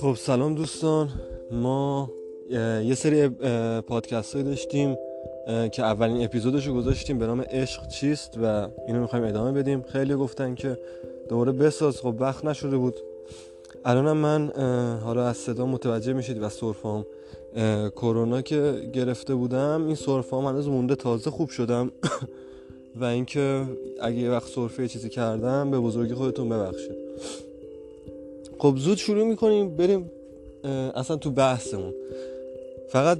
خب سلام دوستان. ما یه سری پادکست های داشتیم که اولین اپیزودش رو گذاشتیم به نام عشق چیست و اینو می‌خوایم ادامه بدیم. خیلی گفتن که دوباره بساز. خب وقت نشده بود. الانم من حالا از صدا متوجه میشید و سرفام کرونا که گرفته بودم این سرفام هنوز مونده. تازه خوب شدم. و اینکه اگه یه وقت سرفه چیزی کردم به بزرگی خودتون ببخشید. خب زود شروع می‌کنیم بریم اصلا تو بحثمون. فقط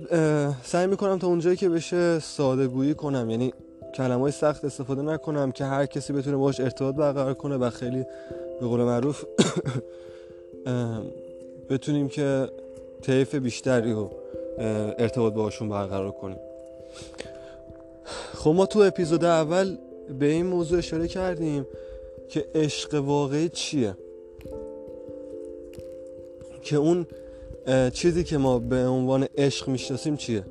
سعی می‌کنم تا اونجایی که بشه ساده گویی کنم. یعنی کلمه های سخت استفاده نکنم که هر کسی بتونه باش ارتباط برقرار کنه و خیلی به قول معروف بتونیم که طیف بیشتری رو ارتباط باشون برقرار کنیم. خب ما تو اپیزود اول به این موضوع اشاره کردیم که عشق واقعی چیه؟ که اون چیزی که ما به عنوان عشق می‌شناسیم چیه؟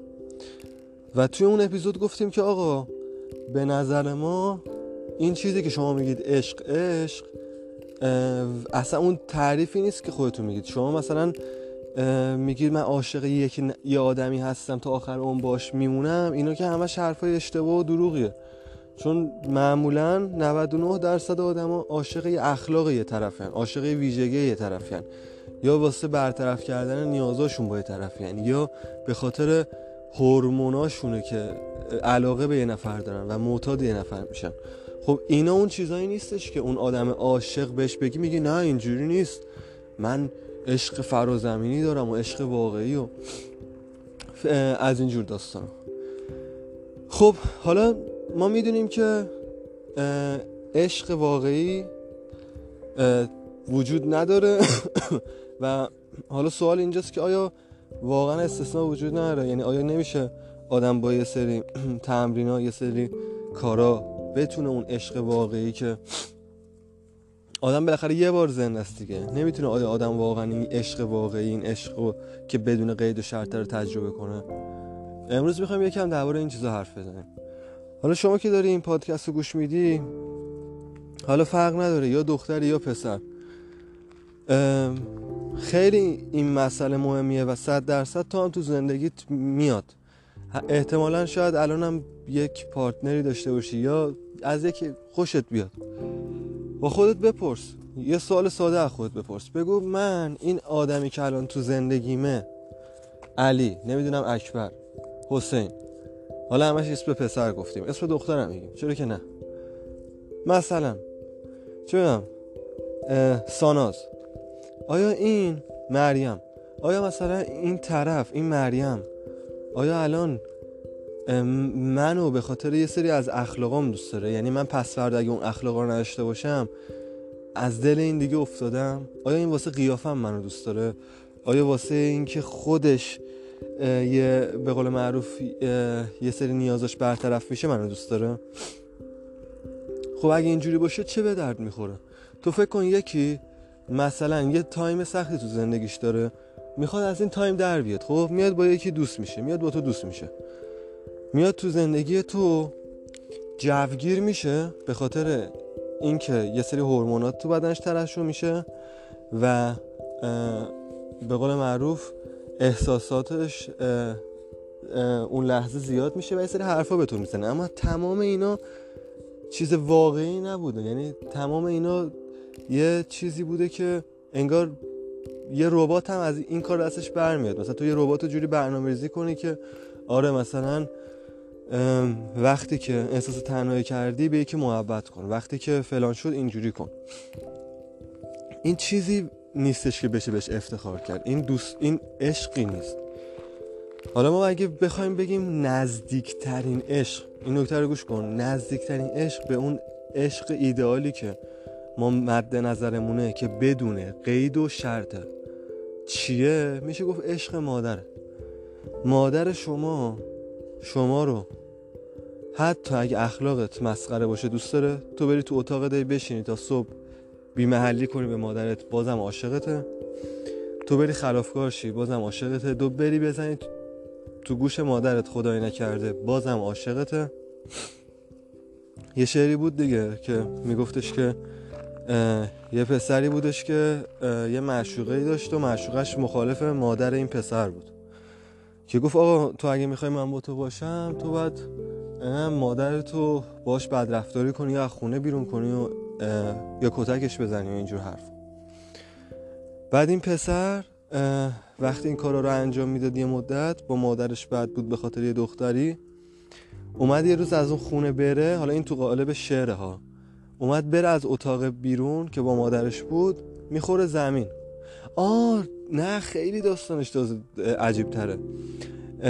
و توی اون اپیزود گفتیم که آقا به نظر ما این چیزی که شما میگید عشق عشق اصلا اون تعریفی نیست که خودتون میگید. شما مثلا میگید من عاشق یک یه آدمی هستم تا آخر اون باش میمونم اینا که همش حرفای اشتباه و دروغیه. چون معمولا 99 درصد آدما عاشق اخلاق یه طرفن عاشق ویژگی یه طرفن. یا واسه برطرف کردن نیازاشون با یه طرفین یا به خاطر هورموناشونه که علاقه به یه نفر دارن و معتاد یه نفر میشن. خب اینا اون چیزایی نیستش که اون آدم عاشق بهش بگی میگه نه اینجوری نیست. من عشق فرازمینی دارم و عشق واقعی و از اینجور داستان. خب حالا ما می‌دونیم که عشق واقعی وجود نداره. و حالا سوال اینجاست که آیا واقعا استثناء وجود نداره؟ یعنی آیا نمیشه آدم با یه سری تمرین ها یه سری کارا بتونه اون عشق واقعی که آدم بالاخره یه بار زنده است دیگه؟ نمی‌تونه آیا آدم واقعا این عشق واقعی این عشق که بدون قید و شرط رو تجربه کنه؟ امروز می‌خوایم یکم درباره این چیزا حرف بزنیم. حالا شما که داری این پادکست رو گوش میدی حالا فرق نداره یا دختری یا پسر. خیلی این مسئله مهمیه و صد درصد تو هم تو زندگیت میاد. احتمالا شاید الانم یک پارتنری داشته باشی یا از یکی خوشت بیاد. با خودت بپرس. یه سوال ساده از خودت بپرس. بگو من این آدمی که الان تو زندگیمه علی نمی‌دونم اکبر حسین. حالا همش اسم پسر گفتیم. اسم دخترم میگیم. چرا که نه؟ مثلا چه ساناز. آیا این مریم آیا مثلا این طرف این مریم آیا الان منو به خاطر یه سری از اخلاقام دوست داره؟ یعنی من پس فردا اگه اون اخلاقا رو نداشته باشم از دل این دیگه افتادم؟ آیا این واسه قیافم منو دوست داره؟ آیا واسه اینکه خودش یه به قول معروف یه سری نیازش برطرف میشه منو دوست داره؟ خب اگه اینجوری باشه چه به درد می‌خوره؟ تو فکر کن یکی مثلا یه time سختی تو زندگیش داره می‌خواد از این time در بیاد. خب میاد با یکی دوست میشه میاد با تو دوست میشه. میاد تو زندگی تو جوگیر میشه به خاطر اینکه یه سری هورمونات تو بدنش ترشح میشه و به قول معروف احساساتش اون لحظه زیاد میشه و یه سری حرفا به تو می‌زنه. اما تمام اینا چیز واقعی نبوده. یعنی تمام اینا یه چیزی بوده که انگار یه ربات هم از این کار دستش برمیاد. مثلا تو یه ربات جوری برنامه ریزی کنی که آره مثلا وقتی که احساس تنهایی کردی به یکی محبت کن. وقتی که فلان شد اینجوری کن. این چیزی نیستش که بشه بهش افتخار کرد. این دوست این عشقی نیست. حالا ما اگه بخوایم بگیم نزدیکترین عشق این نکته رو گوش کن. نزدیکترین عشق به اون عشق ایدئالی که ما مد نظرمونه که بدونه قید و شرطه چیه؟ میشه گفت عشق مادره. مادر شما شما رو. حتی اگه اخلاقت مسخره باشه دوست داره تو بری تو اتاق دی بشینی تا صبح. بیمحلی کنی به مادرت بازم عاشقته. تو بری خلافکار شی بازم عاشقته. دو بری بزنی تو گوش مادرت خدای نکرده بازم عاشقته. یه شعری بود دیگه که میگفتش که یه پسری بودش که یه معشوقه داشت و معشوقش مخالف مادر این پسر بود. که گفت آقا تو اگه می‌خوای من با تو باشم تو باید مادر تو باش بدرفتاری کنی یا خونه بیرون کنی و یا کتکش بزنی و اینجور حرف. بعد این پسر وقتی این کارا رو انجام می‌داد یه مدت با مادرش بد بود به خاطر یه دختری اومد یه روز از اون خونه بره حالا این تو قالب شعره ها اومد بره از اتاق بیرون که با مادرش بود می‌خوره زمین. آه نه خیلی داستانش عجیب تره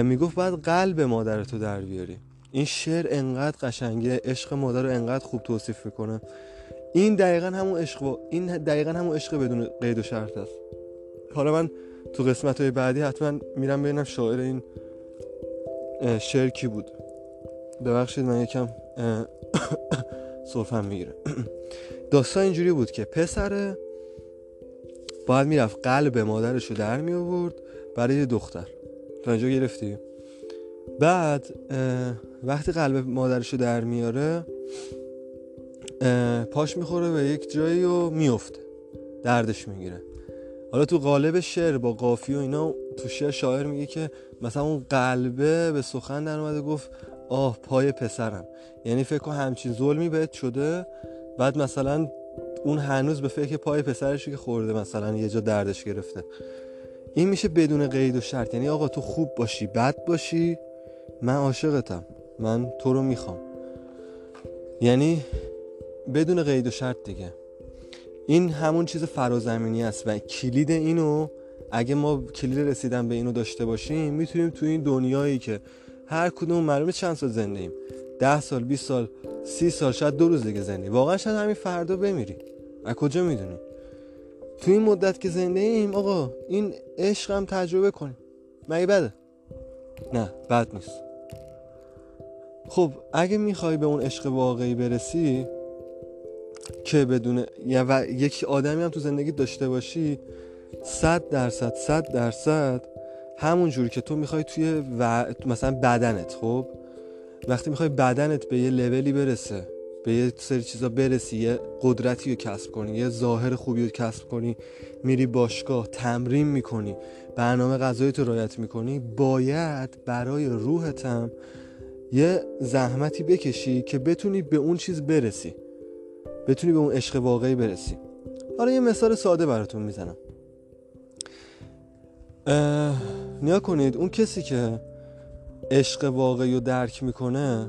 می‌گفت باید قلب مادرتو در بیاری. این شعر انقدر قشنگه عشق مادر رو انقدر خوب توصیف می‌کنه. این دقیقا همون عشق این دقیقا همون عشق بدون قید و شرط است. حالا من تو قسمت های بعدی حتما میرم ببینم شاعر این شعر کی بود. ببخشید من یکم صرفم می‌گیره. داستان اینجوری بود که پسر باید می‌رفت قلب مادرش رو در می آورد برای دختر. تا اینجا گرفتی؟ بعد وقتی قلب مادرش رو در میاره پاش می‌خوره به یک جایی و میفته دردش می‌گیره. حالا تو قالب شعر با قافی و اینا تو شعر شاعر میگه که مثلا اون قلبه به سخن در اومده گفت آه پای پسرم. یعنی فکر کن همچین ظلمی بهت شده بعد مثلا اون هنوز به فکر پای پسرش که خورده مثلا یه جا دردش گرفته. این میشه بدون قید و شرط. یعنی آقا تو خوب باشی بد باشی من عاشقتم. من تو رو می‌خوام. یعنی بدون قید و شرط دیگه. این همون چیز فرازمینی است و کلید اینو اگه ما کلید رسیدن به اینو داشته باشیم می‌تونیم تو این دنیایی که هر کدوم معلومه چند سال زنده ایم ده سال 20 سال سی سال شاید دو روز دیگه زنده واقعا شاید همین فردا بمیری. از کجا می‌دونی؟ تو این مدت که زنده ایم آقا این عشق هم تجربه کنیم. مگه بده؟ نه بد نیست. خب اگه می‌خوای به اون عشق واقعی برسی که بدون و یک آدمی هم تو زندگی داشته باشی صد درصد صد درصد همون جوری که تو می‌خوای توی و... مثلا بدنت خب؟ وقتی می‌خوای بدنت به یه لولی برسه به یه سری چیزا برسی یه قدرتی رو کسب کنی یه ظاهر خوبی رو کسب کنی میری باشگاه تمرین می‌کنی برنامه غذایی تو رایت می‌کنی باید برای روحتم یه زحمتی بکشی که بتونی به اون چیز برسی بتونی به اون عشق واقعی برسی. حالا یه مثال ساده براتون می‌زنم. نیا کنید اون کسی که عشق واقعی رو درک می‌کنه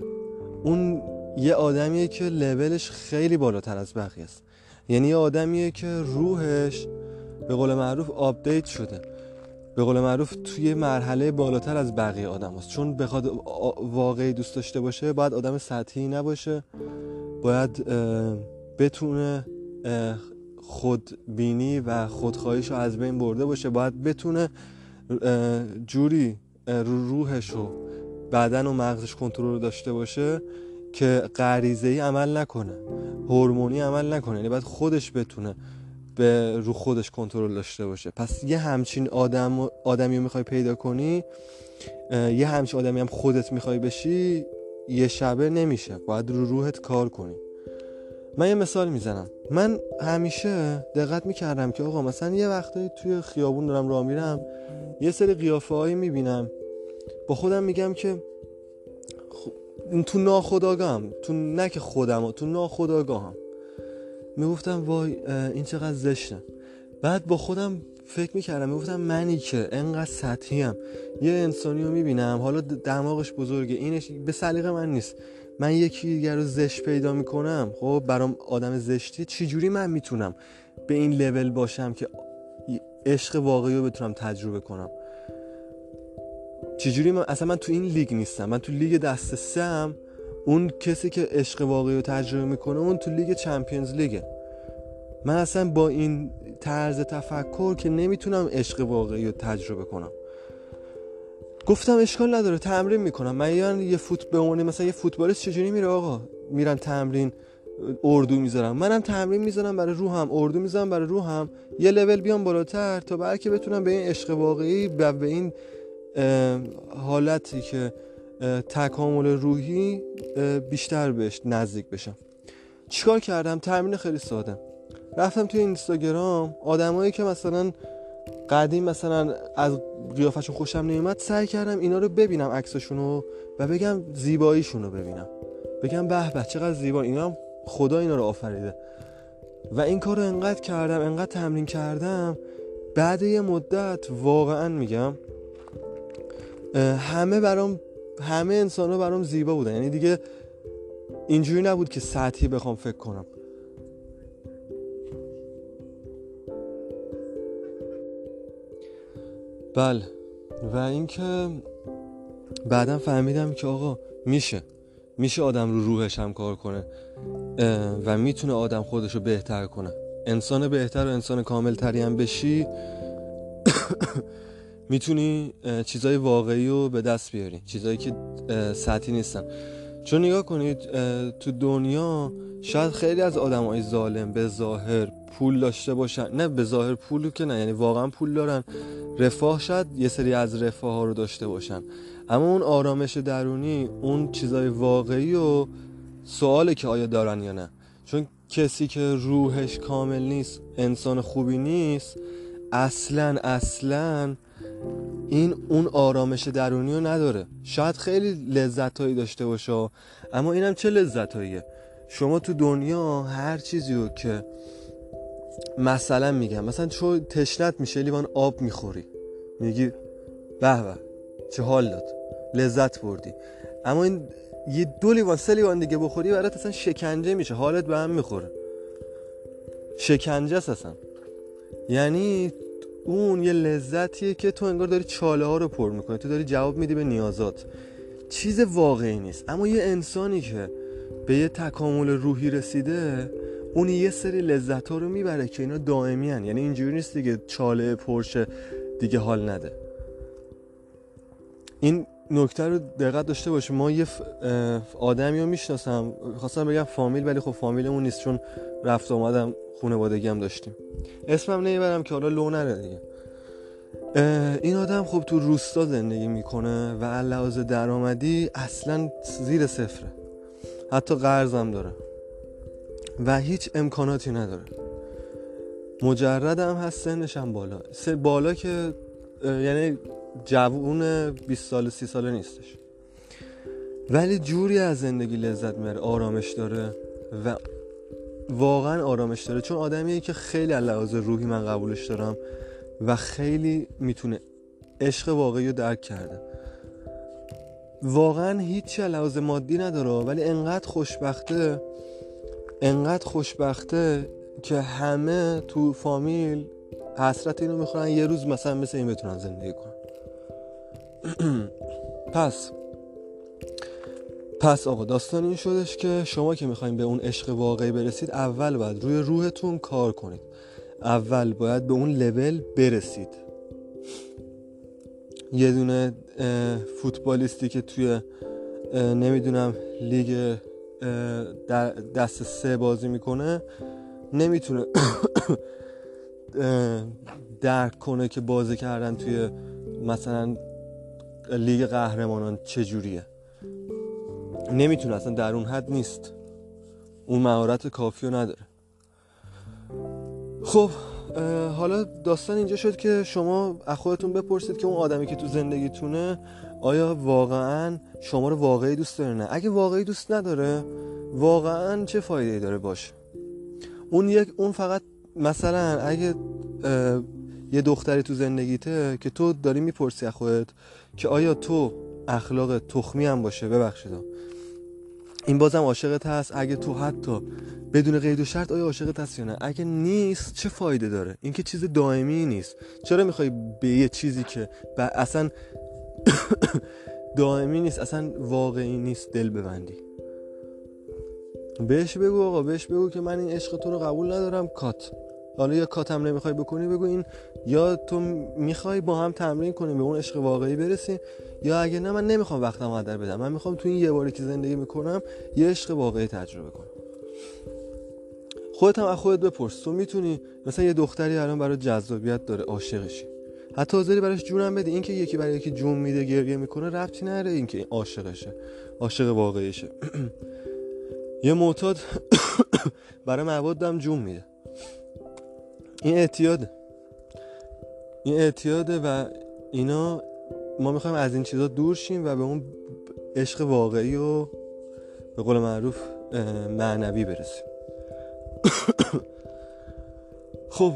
اون یه آدمیه که لولش خیلی بالاتر از بقیه است. یعنی یه آدمیه که روحش به قول معروف آپدیت شده. به قول معروف توی مرحله بالاتر از بقیه آدم هست. چون بخواد واقعی دوست داشته باشه باید آدم سطحی نباشه. باید بتونه خودبینی و خودخواهیش رو از بین برده باشه. باید بتونه جوری رو روحش و بدن و مغزش کنترل داشته باشه که غریزه ای عمل نکنه هورمونی عمل نکنه. یعنی باید خودش بتونه به رو خودش کنترل داشته باشه. پس یه همچین آدم آدمی رو می‌خوای پیدا کنی یه همچین آدمی هم خودت می‌خوای بشی یه شبه نمیشه. باید رو روحت کار کنی. من یه مثال می‌زنم. من همیشه دقت می‌کردم که آقا مثلا یه وقتایی توی خیابون دارم راه میرم یه سری قیافه هایی می‌بینم. با خودم میگم که تو ناخداگاهم تو نه که خودم تو ناخداگاهم می‌گفتم وای این چقدر زشته. بعد با خودم فکر می‌کردم می‌گفتم منی که انقدر سطحیم. یه انسانی رو می‌بینم حالا دماغش بزرگه اینش به سلیقه من نیست. من یکی دیگر رو زشت پیدا می‌کنم. خب برام آدم زشتی چجوری من می‌تونم به این لول باشم که عشق واقعی رو بتونم تجربه کنم؟ چجوری من اصلا من تو این لیگ نیستم. من تو لیگ دست سم اون کسی که عشق واقعی رو تجربه می‌کنه اون تو لیگ چمپیونز لیگه من اصلا با این طرز تفکر که نمی‌تونم عشق واقعی رو تجربه کنم. گفتم اشکال نداره تمرین می‌کنم. من یعنی یه فوت به مثلا یه فوتبالیست چجوری میره آقا؟ میرن تمرین اردو می‌ذارم. منم تمرین می‌ذارم برای روحم اردو می‌ذارم برای روحم. یه لول بیام بالاتر تا بلکه بتونم به این عشق واقعی و به این حالتی که تکامل روحی بیشتر بهش نزدیک بشم. چیکار کردم؟ تمرین خیلی ساده. رفتم توی اینستاگرام آدمایی که مثلا قدیم مثلا از قیافشون خوشم نمیومد سعی کردم اینا رو ببینم عکسشون و بگم زیباییشون رو ببینم. بگم به به چقدر زیبا اینا هم خدا اینا رو آفریده. و این کار رو انقدر کردم انقدر تمرین کردم بعد یه مدت واقعا میگم همه برام همه انسان ها برام زیبا بودن. یعنی دیگه اینجوری نبود که سطحی بخوام فکر کنم. بله. و اینکه بعدا فهمیدم که آقا میشه. میشه آدم رو روحش هم کار کنه و می‌تونه آدم خودش رو بهتر کنه. انسان بهتر و انسان کامل تری هم بشی می‌تونی چیزای واقعی رو به دست بیاری. چیزایی که سطحی نیستن. چون نگاه کنید تو دنیا شاید خیلی از آدم های ظالم به ظاهر پول داشته باشن. نه به ظاهر پول که نه. یعنی واقعا پول دارن. رفاه شاید یه سری از رفاه ها رو داشته باشن. اما اون آرامش درونی اون چیزای واقعی و سواله که آیا دارن یا نه. چون کسی که روحش کامل نیست انسان خوبی نیست اصلا اصلا این اون آرامش درونی رو نداره. شاید خیلی لذت هایی داشته باشه اما اینم چه لذت هاییه شما تو دنیا هر چیزی رو که مثلا میگم مثلا تو تشنت میشه لیوان آب می‌خوری. میگی به به چه حال داد؟ لذت بردی. اما این یه دو لیوان سه لیوان دیگه بخوری برات اصلا شکنجه میشه حالت به هم می‌خوره. شکنجه اصلا. یعنی اون یه لذتیه که تو انگار داری چاله ها رو پر می‌کنی. تو داری جواب میدی به نیازات. چیز واقعی نیست. اما یه انسانی که به یه تکامل روحی رسیده اون یه سری لذت ها رو می‌بره که اینا دائمی هن. یعنی اینجوری نیست دیگه چاله پرشه دیگه حال نده. این نکته رو دقت داشته باشه ما یه آدمی رو می‌شناسم. خواستم بگم فامیل ولی خب فامیلمون نیست چون رفت آمدم خانوادگی هم داشتیم. اسمم نمی‌برم که حالا لو نره دیگه. این آدم خب تو روستا زندگی می‌کنه و لحاظ درآمدی اصلا زیر صفره. حتی قرضم داره. و هیچ امکاناتی نداره. مجرد هم هست سنش هم بالا. سه بالا که یعنی جوون 20 سال 30 ساله نیستش. ولی جوری از زندگی لذت می‌بره آرامش داره و واقعا آرامش داره. چون آدمیه که خیلی لحاظ روحی من قبولش دارم و خیلی می‌تونه عشق واقعی رو درک کرده. واقعا هیچ لحاظ مادی نداره ولی انقدر خوشبخته انقدر خوشبخته که همه تو فامیل حسرت اینو می‌خورن یه روز مثلا مثل این بتونن زندگی کنن. پس پس آقا داستان این شدش که شما که می‌خواین به اون عشق واقعی برسید اول باید روی روحتون کار کنید. اول باید به اون لول برسید. یه دونه فوتبالیستی که توی نمی‌دونم لیگ دست سه بازی می‌کنه نمی‌تونه درک کنه که بازی کردن توی مثلا لیگ قهرمانان چجوریه. نمی‌تونه اصلا در اون حد نیست. اون مهارت کافی رو نداره. خب حالا داستان اینجا شد که شما از خودتون بپرسید که اون آدمی که تو زندگیتونه آیا واقعا شما رو واقعی دوست داره نه؟ اگه واقعی دوست نداره واقعا چه فایده داره باشه اون یک اون فقط مثلا اگه یه دختری تو زندگیته که تو داری می‌پرسی از خودت که آیا تو اخلاق تخمی هم باشه؟ ببخشید. این بازم عاشقت هست اگه تو حتی بدون قید و شرط آیا عاشقت هست یا نه؟ اگه نیست چه فایده داره؟ این که چیز دائمی نیست. چرا می‌خوای به یه چیزی که اصلا دائمی نیست اصلا واقعی نیست. دل ببندی. بهش بگو آقا بهش بگو که من این عشق تو رو قبول ندارم. کات. حالا یا کاتم نمی‌خوای بکنی بگو این. یا تو می‌خوای با هم تمرین کنیم به اون عشق واقعی برسیم یا اگه نه من نمی‌خوام وقتم هدر بدم. من می‌خوام تو این یه باری که زندگی می‌کنم یه عشق واقعی تجربه کنم. خودت هم از خودت بپرس. تو می‌تونی مثلا یه دختری الان برای جذابیت داره عاشقشی. حتی حاضری براش جونم بده. اینکه یکی برای یکی جون میده گریه می‌کنه ربطی نره اینکه عاشقشه. عاشق واقعیشه. یه معتاد برای موادم جون میده. این اعتیاده. این اعتیاده و اینا ما می‌خوایم از این چیزا دور شیم و به اون عشق واقعی و به قول معروف معنوی برسیم. خب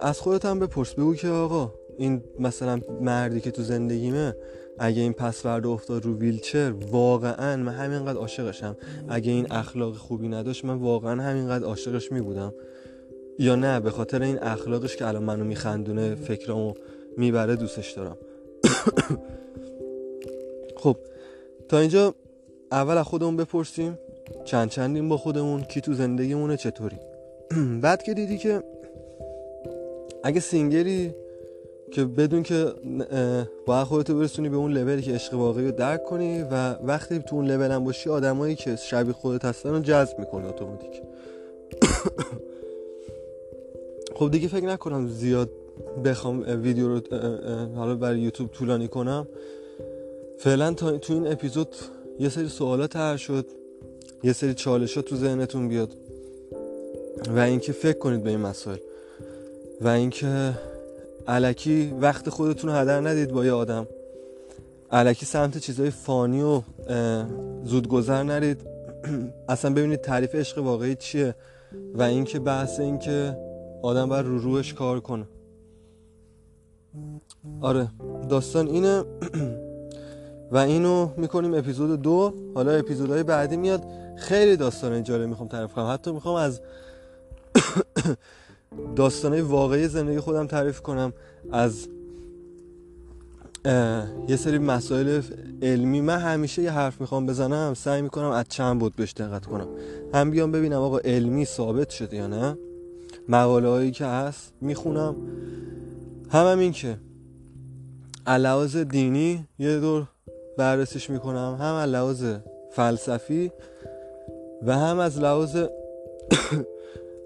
از خودت هم بپرس. بگو که آقا این مثلا مردی که تو زندگیمه اگه این پسورد افتاد رو ویلچر واقعا من همینقدر عاشقشم. اگه این اخلاق خوبی نداشت من واقعا همینقدر عاشقش میبودم. یا نه به خاطر این اخلاقش که الان منو میخندونه فکرامو می‌بره دوستش دارم. خب تا اینجا اول از خودمون بپرسیم. چند چندیم با خودمون؟ کی تو زندگیمونه؟ چطوری؟ بعد که دیدی که اگه سینگلی که بدون که باید خودتو برسونی به اون لولی که عشق واقعی رو درک کنی و وقتی تو اون لول هم باشی آدمایی که شبیه خودت هستن رو جذب می‌کنی اتوماتیک. خب دیگه فکر نکنم زیاد بخوام ویدیو رو حالا برای یوتیوب طولانی کنم. فعلا تا تو این اپیزود یه سری سوالات هر شد یه سری چالشات تو ذهنتون بیاد و اینکه فکر کنید به این مسائل. و اینکه علکی وقت خودتون رو هدر ندید با یه آدم علکی سمت چیزای فانی و زودگذر نرید اصلا ببینید تعریف عشق واقعی چیه و اینکه بحث اینکه آدم بر رو روش کار کنه آره داستان اینه و اینو می‌کنیم اپیزود دو حالا اپیزودهای بعدی میاد خیلی داستان جالب می‌خوام تعریف کنم حتی می‌خوام از داستانهای واقعی زندگی خودم تعریف کنم از یه سری مسائل علمی. من همیشه یه حرف می‌خوام بزنم سعی می‌کنم از چند بود بهش دقت کنم. هم بیام ببینم آقا علمی ثابت شده یا نه. مقاله هایی که هست می‌خونم. هم, هم این که علاوز دینی یه دور بررسیش می‌کنم. هم لحاظ فلسفی و هم از لحاظ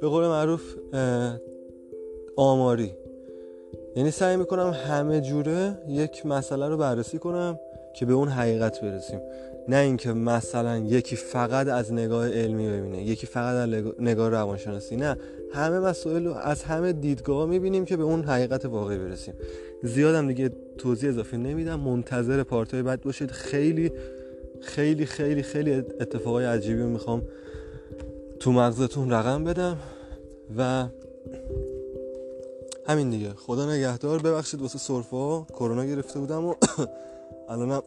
به قول معروف آماری. یعنی سعی می‌کنم همه جوره یک مسئله رو بررسی کنم که به اون حقیقت برسیم. نه اینکه مثلا یکی فقط از نگاه علمی ببینه یکی فقط از نگاه روانشناسی نه. همه مسائل رو از همه دیدگاه می‌بینیم که به اون حقیقت واقعی برسیم. زیادم دیگه توضیح اضافی نمیدم منتظر پارتای بعد باشید. خیلی خیلی خیلی خیلی اتفاقای عجیبی رو می‌خوام تو مغزتون رقم بدم و همین دیگه. خدا نگهدار. ببخشید واسه سرفا کرونا گرفته بودم و الانم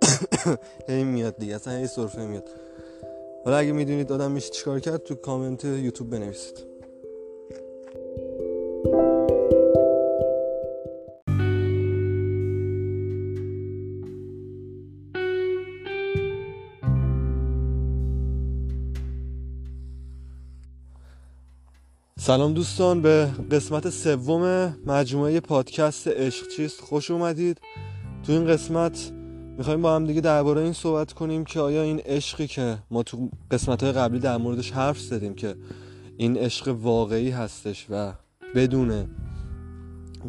هی میاد دیگه. اصلا هی سرفه میاد. حالا اگه می‌دونید آدم میشه چیکار کرد تو کامنت یوتیوب بنویسید. سلام دوستان به قسمت سوم مجموعه پادکست عشق چیست خوش اومدید. تو این قسمت می‌خوایم با هم دیگه درباره این صحبت کنیم که آیا این عشقی که ما تو قسمت های قبلی در موردش حرف زدیم که این عشق واقعی هستش و بدون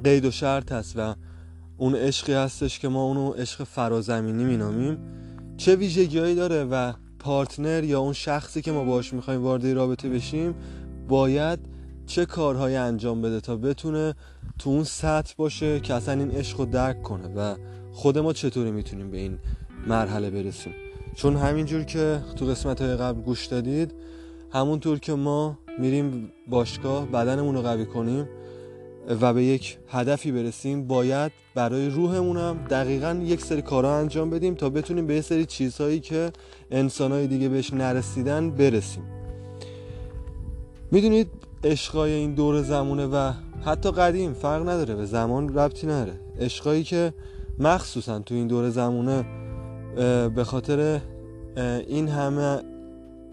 قید و شرط هست و اون عشقی هستش که ما اونو عشق فرازمینی مینامیم چه ویژگیهایی داره و پارتنر یا اون شخصی که ما باش می‌خوایم وارد رابطه بشیم باید چه کارهایی انجام بده تا بتونه تو اون سطح باشه که اصلا این عشق رو درک کنه و خود ما چطوری می‌تونیم به این مرحله برسیم. چون همینجور که تو قسمت های قبل گوش دادید همونطور که ما میریم باشگاه بدنمون رو قوی کنیم و به یک هدفی برسیم باید برای روحمونم دقیقا یک سری کارها انجام بدیم تا بتونیم به سری چیزهایی که انسانهای دیگه بهش نرسیدن برسیم. می‌دونید عشقای این دور زمونه و حتی قدیم فرق نداره به زمان ربطی نداره. عشقایی که مخصوصا تو این دور زمونه به خاطر این همه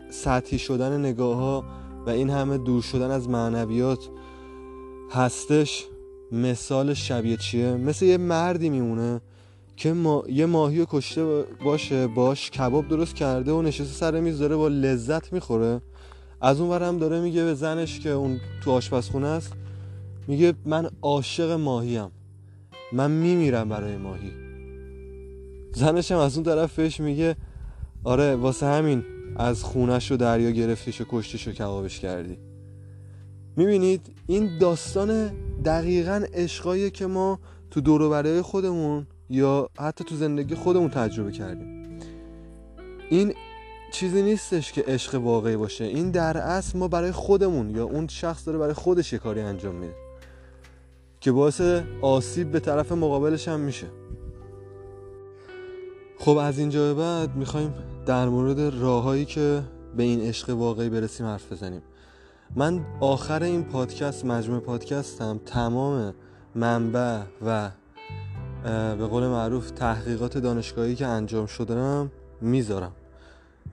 سطحی شدن نگاه ها و این همه دور شدن از معنویات هستش مثال شبیه چیه؟ مثل یه مردی میمونه که ما... یه ماهی کشته باشه باش کباب درست کرده و نشسته سر میز داره با لذت می‌خوره. از اون هم داره میگه به زنش که اون تو آشپزخونه است میگه من عاشق ماهیم من میمیرم برای ماهی. زنش هم از اون طرف بهش میگه آره واسه همین از خونش رو دریا گرفتیش و کشتیش و کبابش کردی. می‌بینید این داستان دقیقا عشقایی که ما تو دور خودمون یا حتی تو زندگی خودمون تجربه کردیم. این چیزی نیستش که عشق واقعی باشه. این در اصل ما برای خودمون یا اون شخص داره برای خودش یه کاری انجام میده که باعث آسیب به طرف مقابلش هم میشه. خب از اینجا به بعد می‌خوایم در مورد راههایی که به این عشق واقعی برسیم حرف بزنیم. من آخر این پادکست مجموعه پادکستم تمام منبع و به قول معروف تحقیقات دانشگاهی که انجام شدنم می‌ذارم.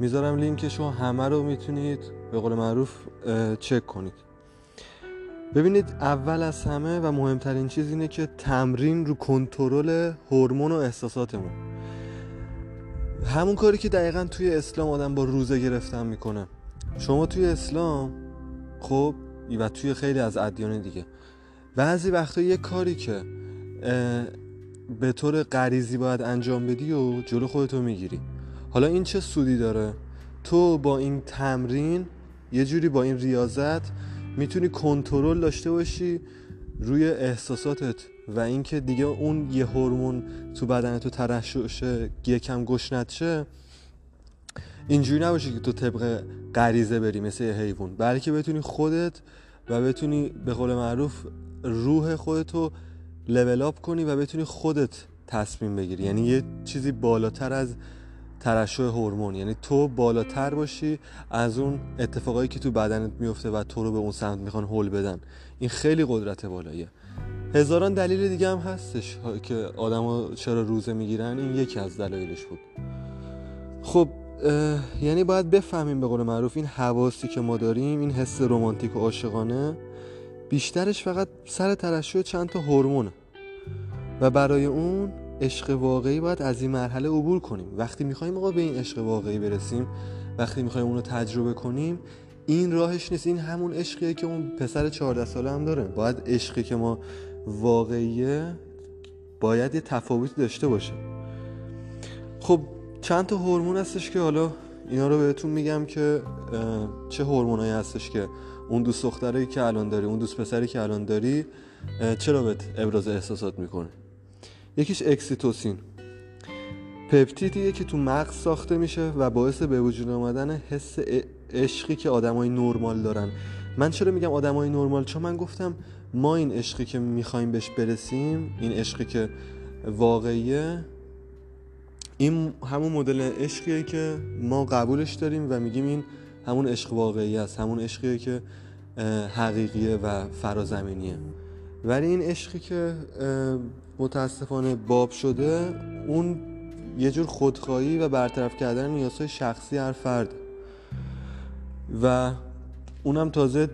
می‌ذارم لینک شما همه رو می‌تونید به قول معروف چک کنید. ببینید اول از همه و مهمترین چیز اینه که تمرین رو کنترل هورمون و احساساتمون. همون کاری که دقیقا توی اسلام آدم با روزه گرفتن می‌کنه. شما توی اسلام خب و توی خیلی از ادیان دیگه بعضی وقتا یه کاری که به طور غریزی باید انجام بدی و جلو خودتو می‌گیری. حالا این چه سودی داره؟ تو با این تمرین یه جوری با این ریاضت می‌تونی کنترل داشته باشی روی احساساتت و اینکه دیگه اون یه هورمون تو بدن تو ترشح یکم گشنت شه اینجوری نباشه که تو طبق غریزه بری مثل یه حیوان. بلکه بتونی خودت و بتونی به قول معروف روح خودتو لول اپ کنی و بتونی خودت تصمیم بگیری. یعنی یه چیزی بالاتر از ترشح هورمون. یعنی تو بالاتر باشی از اون اتفاقایی که تو بدنت میفته و تو رو به اون سمت می‌خوان هول بدن. این خیلی قدرت بالاییه. هزاران دلیل دیگه هم هستش که آدما چرا روزه می‌گیرن. این یکی از دلایلش بود. خب یعنی باید بفهمیم به قول معروف این حواسی که ما داریم این حس رمانتیک و عاشقانه بیشترش فقط سر ترشح چند تا هورمونه. و برای اون عشق واقعی باید از این مرحله عبور کنیم. وقتی می‌خوایم آقا به این عشق واقعی برسیم وقتی می‌خوایم اونو تجربه کنیم این راهش نیست. این همون عشقیه که اون پسر 14 ساله هم داره. باید عشقی که ما واقعیه باید یه تفاوتی داشته باشه. خب چند تا هورمون هستش که حالا اینا رو بهتون میگم که چه هورمونایی هستش که اون دوست دختری که الان داری اون دوست پسری که الان داری چرا بهت ابراز احساسات می‌کنه؟ یکیش اکسیتوسین. پپتیدیه که تو مغز ساخته میشه و باعث به وجود آمدن حس عشقی که آدمای نرمال دارن. من چرا میگم آدمای نرمال؟ چون من گفتم ما این عشقی که می‌خوایم بهش برسیم این عشقی که واقعیه این همون مدل عشقیه که ما قبولش داریم و میگیم این همون عشق واقعی است همون عشقیه که حقیقیه و فرازمینیه. ولی این عشقی که متاسفانه باب شده اون یه جور خودخواهی و برطرف کردن نیازهای شخصی هر فرد. و اونم تازه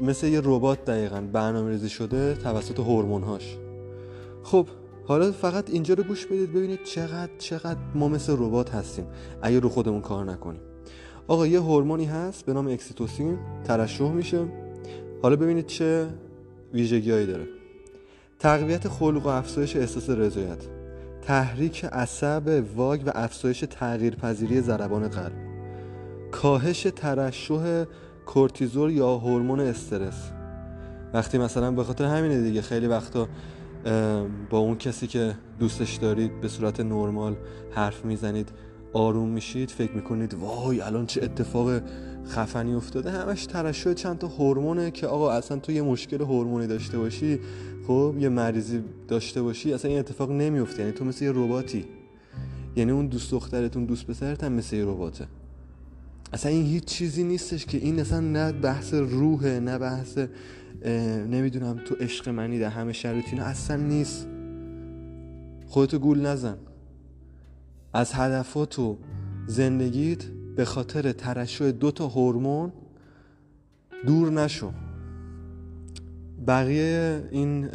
مثل یه ربات دقیقا برنامه ریزی شده توسط هورمونهاش. خب حالا فقط اینجا رو گوش بدید ببینید چقدر چقدر ما مثل ربات هستیم. اگه رو خودمون کار نکنیم. آقا یه هورمونی هست به نام اکسیتوسین ترشح میشه. حالا ببینید چه ویژگیهایی داره. تقویت خلق و افزایش احساس رضایت تحریک عصب واگ و افزایش تغییرپذیری ضربان قلب کاهش ترشح کورتیزول یا هورمون استرس. وقتی مثلا به خاطر همینه دیگه خیلی وقتا با اون کسی که دوستش دارید به صورت نرمال حرف می‌زنید آروم میشید فکر می‌کنید وای الان چه اتفاق خفنی افتاده. همش ترشح چند تا هورمونه که آقا اصلا تو یه مشکل هورمونی داشته باشی خب یه مریضی داشته باشی اصلا این اتفاق نمیفته یعنی تو مثل یه رباتی. یعنی اون دوست دخترتون دوست پسرت هم مثل یه رباته. اصلا این هیچ چیزی نیستش که این اصلا نه بحث روحه نه بحث نمی‌دونم تو عشق منی در همه شرایط اصلا نیست. خودتو گول نزن. از هدفات و زندگیت به خاطر ترشح دو تا هورمون دور نشو. بقیه این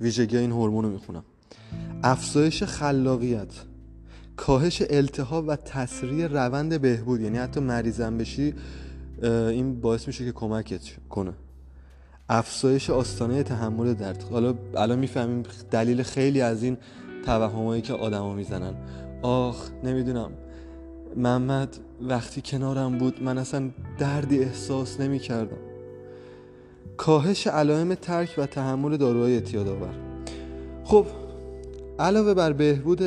ویژگی این هورمون رو می‌خونم. افزایش خلاقیت کاهش التهاب و تسریع روند بهبود یعنی حتی مریضم بشی این باعث میشه که کمکت کنه. افزایش آستانه تحمل درد. حالا الان می‌فهمیم دلیل خیلی از این توهمایی که آدما می‌زنن. آخ نمی‌دونم. محمد وقتی کنارم بود من اصلا دردی احساس نمی کردم کاهش علائم ترک و تحمل داروهای اعتیاد آور. خب علاوه بر بهبود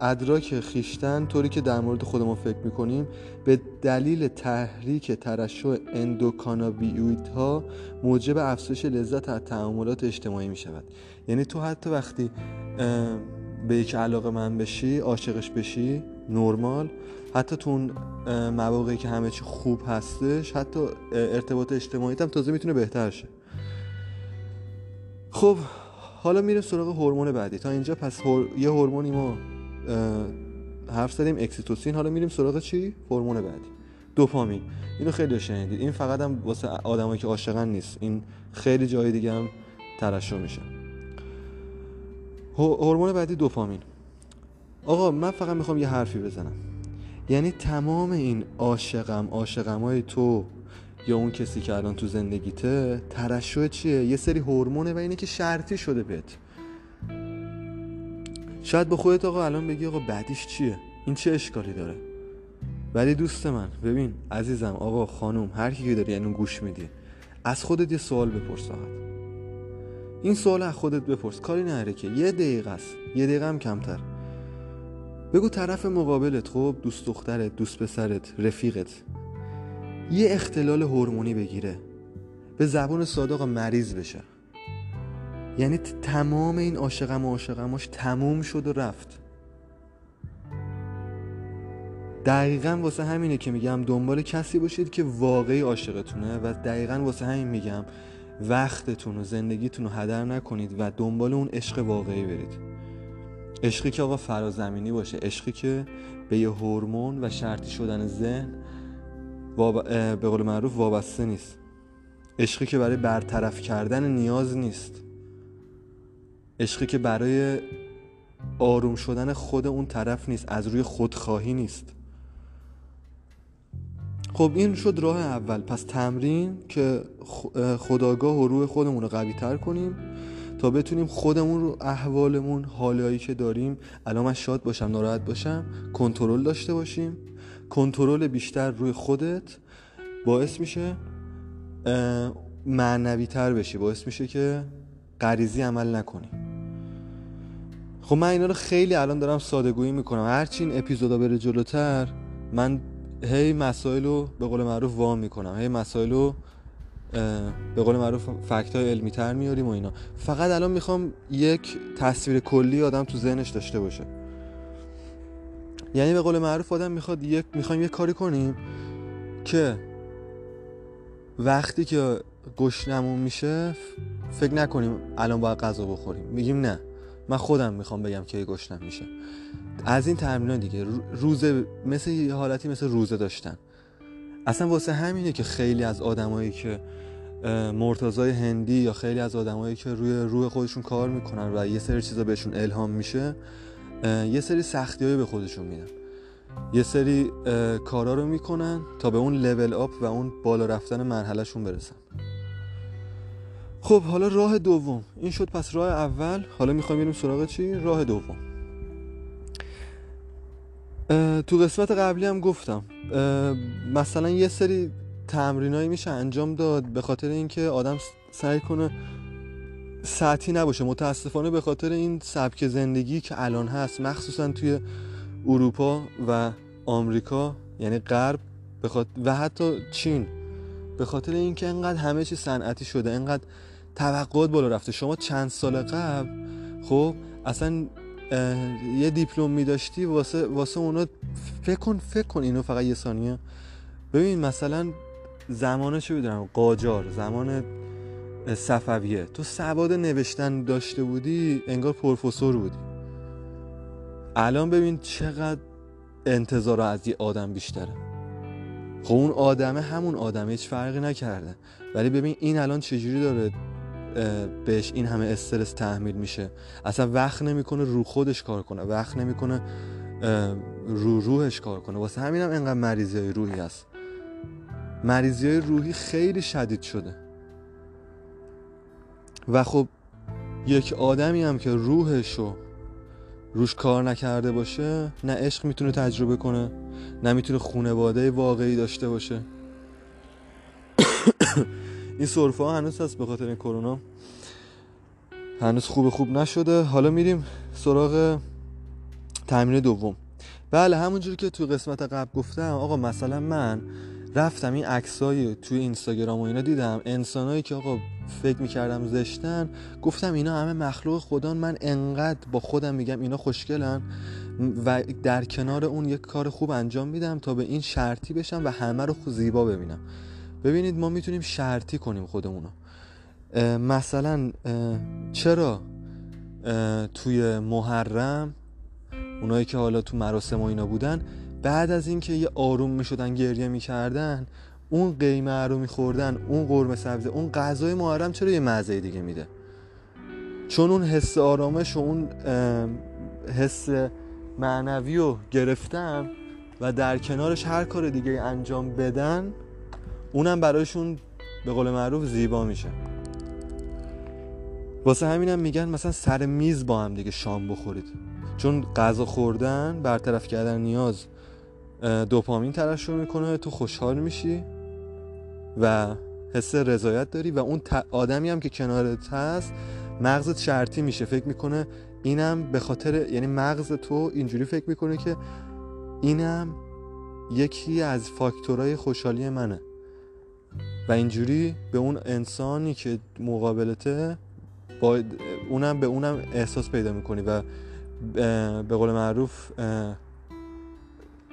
ادراک خیشتن طوری که در مورد خودمون فکر می‌کنیم به دلیل تحریک ترشح اندوکانابیویت ها موجب افزایش لذت از تعاملات اجتماعی می‌شود. یعنی تو حتی وقتی به یک علاقه من بشی عاشقش بشی نرمال حتی تو اون مواقعی که همه چی خوب هستش حتی ارتباط اجتماعی هم تازه می‌تونه بهتر شه. خب حالا میریم سراغ هورمون بعدی. تا اینجا پس یه هورمونی ما حرف زدیم اکسیتوسین. حالا میریم سراغ چی؟ هورمون بعدی. دوپامین. اینو خیلی شنیدید. این فقط هم واسه آدمایی که عاشقن نیست. این خیلی جای دیگه هم ترشح میشه. هورمون بعدی دوپامین. آقا من فقط می‌خوام یه حرفی بزنم. یعنی تمام این عاشقم عاشقم های تو یا اون کسی که الان تو زندگیته ترشح چیه؟ یه سری هورمونه و اینه که شرطی شده بهت. شاید با خودت آقا الان بگی آقا بعدیش چیه؟ این چه اشکالی داره؟ ولی دوست من ببین عزیزم آقا خانوم هر کی که داری یعنی گوش میدی از خودت یه سوال بپرس فقط. این سوال از خودت بپرس کاری نره که. یه دقیقه است. یه دقیقه هم کمتر. بگو طرف مقابلت خب دوست دخترت دوست پسرت رفیقت. یه اختلال هورمونی بگیره. به زبون صادق مریض بشه. یعنی تمام این عاشقم و عاشقماش تموم شد و رفت. دقیقا واسه همینه که میگم دنبال کسی باشید که واقعی عاشقتونه و دقیقا واسه همین میگم وقتتون و زندگیتون رو هدر نکنید و دنبال اون عشق واقعی برید. عشقی که آقا فرازمینی باشه. عشقی که به یه هورمون و شرطی شدن ذهن به قول معروف وابسته نیست. عشقی که برای برطرف کردن نیاز نیست. عشقی که برای آروم شدن خود اون طرف نیست از روی خودخواهی نیست. خب این شد راه اول. پس تمرین که خداگاه و روح خودمون رو قوی تر کنیم. تا بتونیم خودمون رو احوالمون حالایی که داریم الان من شاد باشم ناراحت باشم کنترل داشته باشیم. کنترل بیشتر روی خودت باعث میشه معنوی تر بشی باعث میشه که غریزی عمل نکنی. خب من اینا رو خیلی الان دارم سادگویی می‌کنم. هرچی این اپیزودا بره جلوتر من هی مسائل رو به قول معروف وام می‌کنم. هی مسائل رو به قول معروف فکت های علمی تر میاریم و اینا. فقط الان می‌خوام یک تصویر کلی آدم تو ذهنش داشته باشه. یعنی به قول معروف آدم می‌خواد یک می‌خوایم یک کاری کنیم که وقتی که گشنمون میشه فکر نکنیم الان باید غذا بخوریم. میگیم نه. من خودم می‌خوام بگم که گشنم میشه. از این تمرین دیگه روزه مثل یه حالتی مثل روزه داشتن. اصلا واسه همینه که خیلی از آدمایی که مرتضای هندی یا خیلی از آدمایی که روی روح خودشون کار می‌کنن و یه سری چیزا بهشون الهام میشه یه سری سختی به خودشون میدن یه سری کارا رو می‌کنن تا به اون لول آپ و اون بالا رفتن مرحلهشون برسن. خب حالا راه دوم. این شد پس راه اول. حالا می‌خوایم بریم سراغ چی؟ راه دوم. تو قسمت قبلی هم گفتم. مثلا یه سری تمرینایی میشه انجام داد به خاطر اینکه آدم سعی کنه ساعتی نباشه. متاسفانه به خاطر این سبک زندگی که الان هست مخصوصا توی اروپا و آمریکا یعنی غرب و حتی چین به خاطر اینکه انقدر همه چی صنعتی شده انقدر توقعات بالا رفته. شما چند سال قبل خب اصلا یه دیپلم می داشتی واسه, واسه اونا فکر کن فکر کن اینو فقط یه ثانیه. ببین مثلا زمان چه بدونم قاجار زمان صفویه. تو سواد نوشتن داشته بودی انگار پروفسور بودی. الان ببین چقدر انتظار از یه آدم بیشتره. خب اون آدمه همون آدمه هیچ فرقی نکرده. ولی ببین این الان چجوری داره بهش این همه استرس تحمیل میشه اصلا وقت نمی‌کنه رو خودش کار کنه وقت نمی‌کنه رو روحش کار کنه واسه همین هم انقدر مریضی های روحی هست مریضی های روحی خیلی شدید شده و خب یک آدمی هم که روحشو روش کار نکرده باشه نه عشق می‌تونه تجربه کنه نمی‌تونه خونواده واقعی داشته باشه این سرفه ها هنوز هست به خاطر کرونا. هنوز خوب خوب نشده. حالا میریم سراغ تمرین دوم. بله همونجوری که تو قسمت قبل گفتم آقا مثلا من رفتم این عکسای توی اینستاگرام و اینا دیدم. انسانایی که آقا فکر می‌کردم زشتن گفتم اینا همه مخلوق خودان من انقدر با خودم میگم اینا خوشگلن و در کنار اون یک کار خوب انجام میدم تا به این شرطی بشم و همه رو زیبا ببینم. ببینید ما می‌تونیم شرطی کنیم خودمونو. مثلا چرا توی محرم اونایی که حالا تو مراسم و اینا بودن بعد از اینکه یه آروم می‌شدن گریه می‌کردن اون قیمه رو میخوردن اون قرمه سبزه اون غذای محرم چرا یه مزه دیگه میده؟ چون اون حس آرامش و اون حس معنوی رو گرفتن و در کنارش هر کار دیگه انجام بدن اونم برایشون به قول معروف زیبا میشه. واسه همینم میگن مثلا سر میز با هم دیگه شام بخورید. چون غذا خوردن برطرف کردن نیاز دوپامین ترشح می‌کنه تو خوشحال میشی و حس رضایت داری و اون آدمی هم که کنارت هست مغزت شرطی میشه. فکر می‌کنه اینم به خاطر یعنی مغز تو اینجوری فکر می‌کنه که اینم یکی از فاکتورهای خوشحالی منه. و اینجوری به اون انسانی که مقابلته با اونم به اونم احساس پیدا می‌کنی و به قول معروف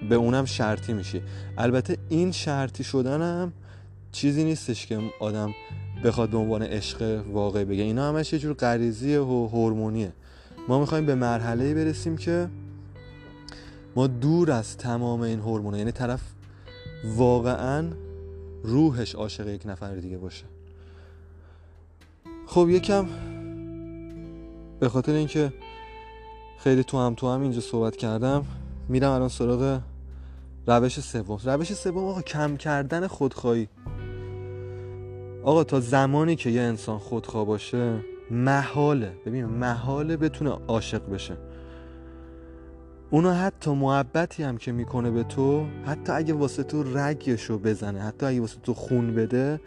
به اونم شرطی میشی. البته این شرطی شدنم چیزی نیستش که آدم بخواد به عنوان عشق واقعی بگه. اینا همش یه جور غریزی و هورمونیه. ما می‌خوایم به مرحله برسیم که ما دور از تمام این هورمونه یعنی طرف واقعا روحش عاشق یک نفر دیگه باشه. خب یکم به خاطر اینکه خیلی تو هم تو هم اینجا صحبت کردم میرم الان سراغ روش سوم. روش سوم آقا کم کردن خودخواهی. آقا تا زمانی که یه انسان خودخواه باشه محاله. ببین محاله بتونه عاشق بشه. اونو حتی محبتی هم که می‌کنه به تو حتی اگه واسه تو رگشو بزنه حتی اگه واسه تو خون بده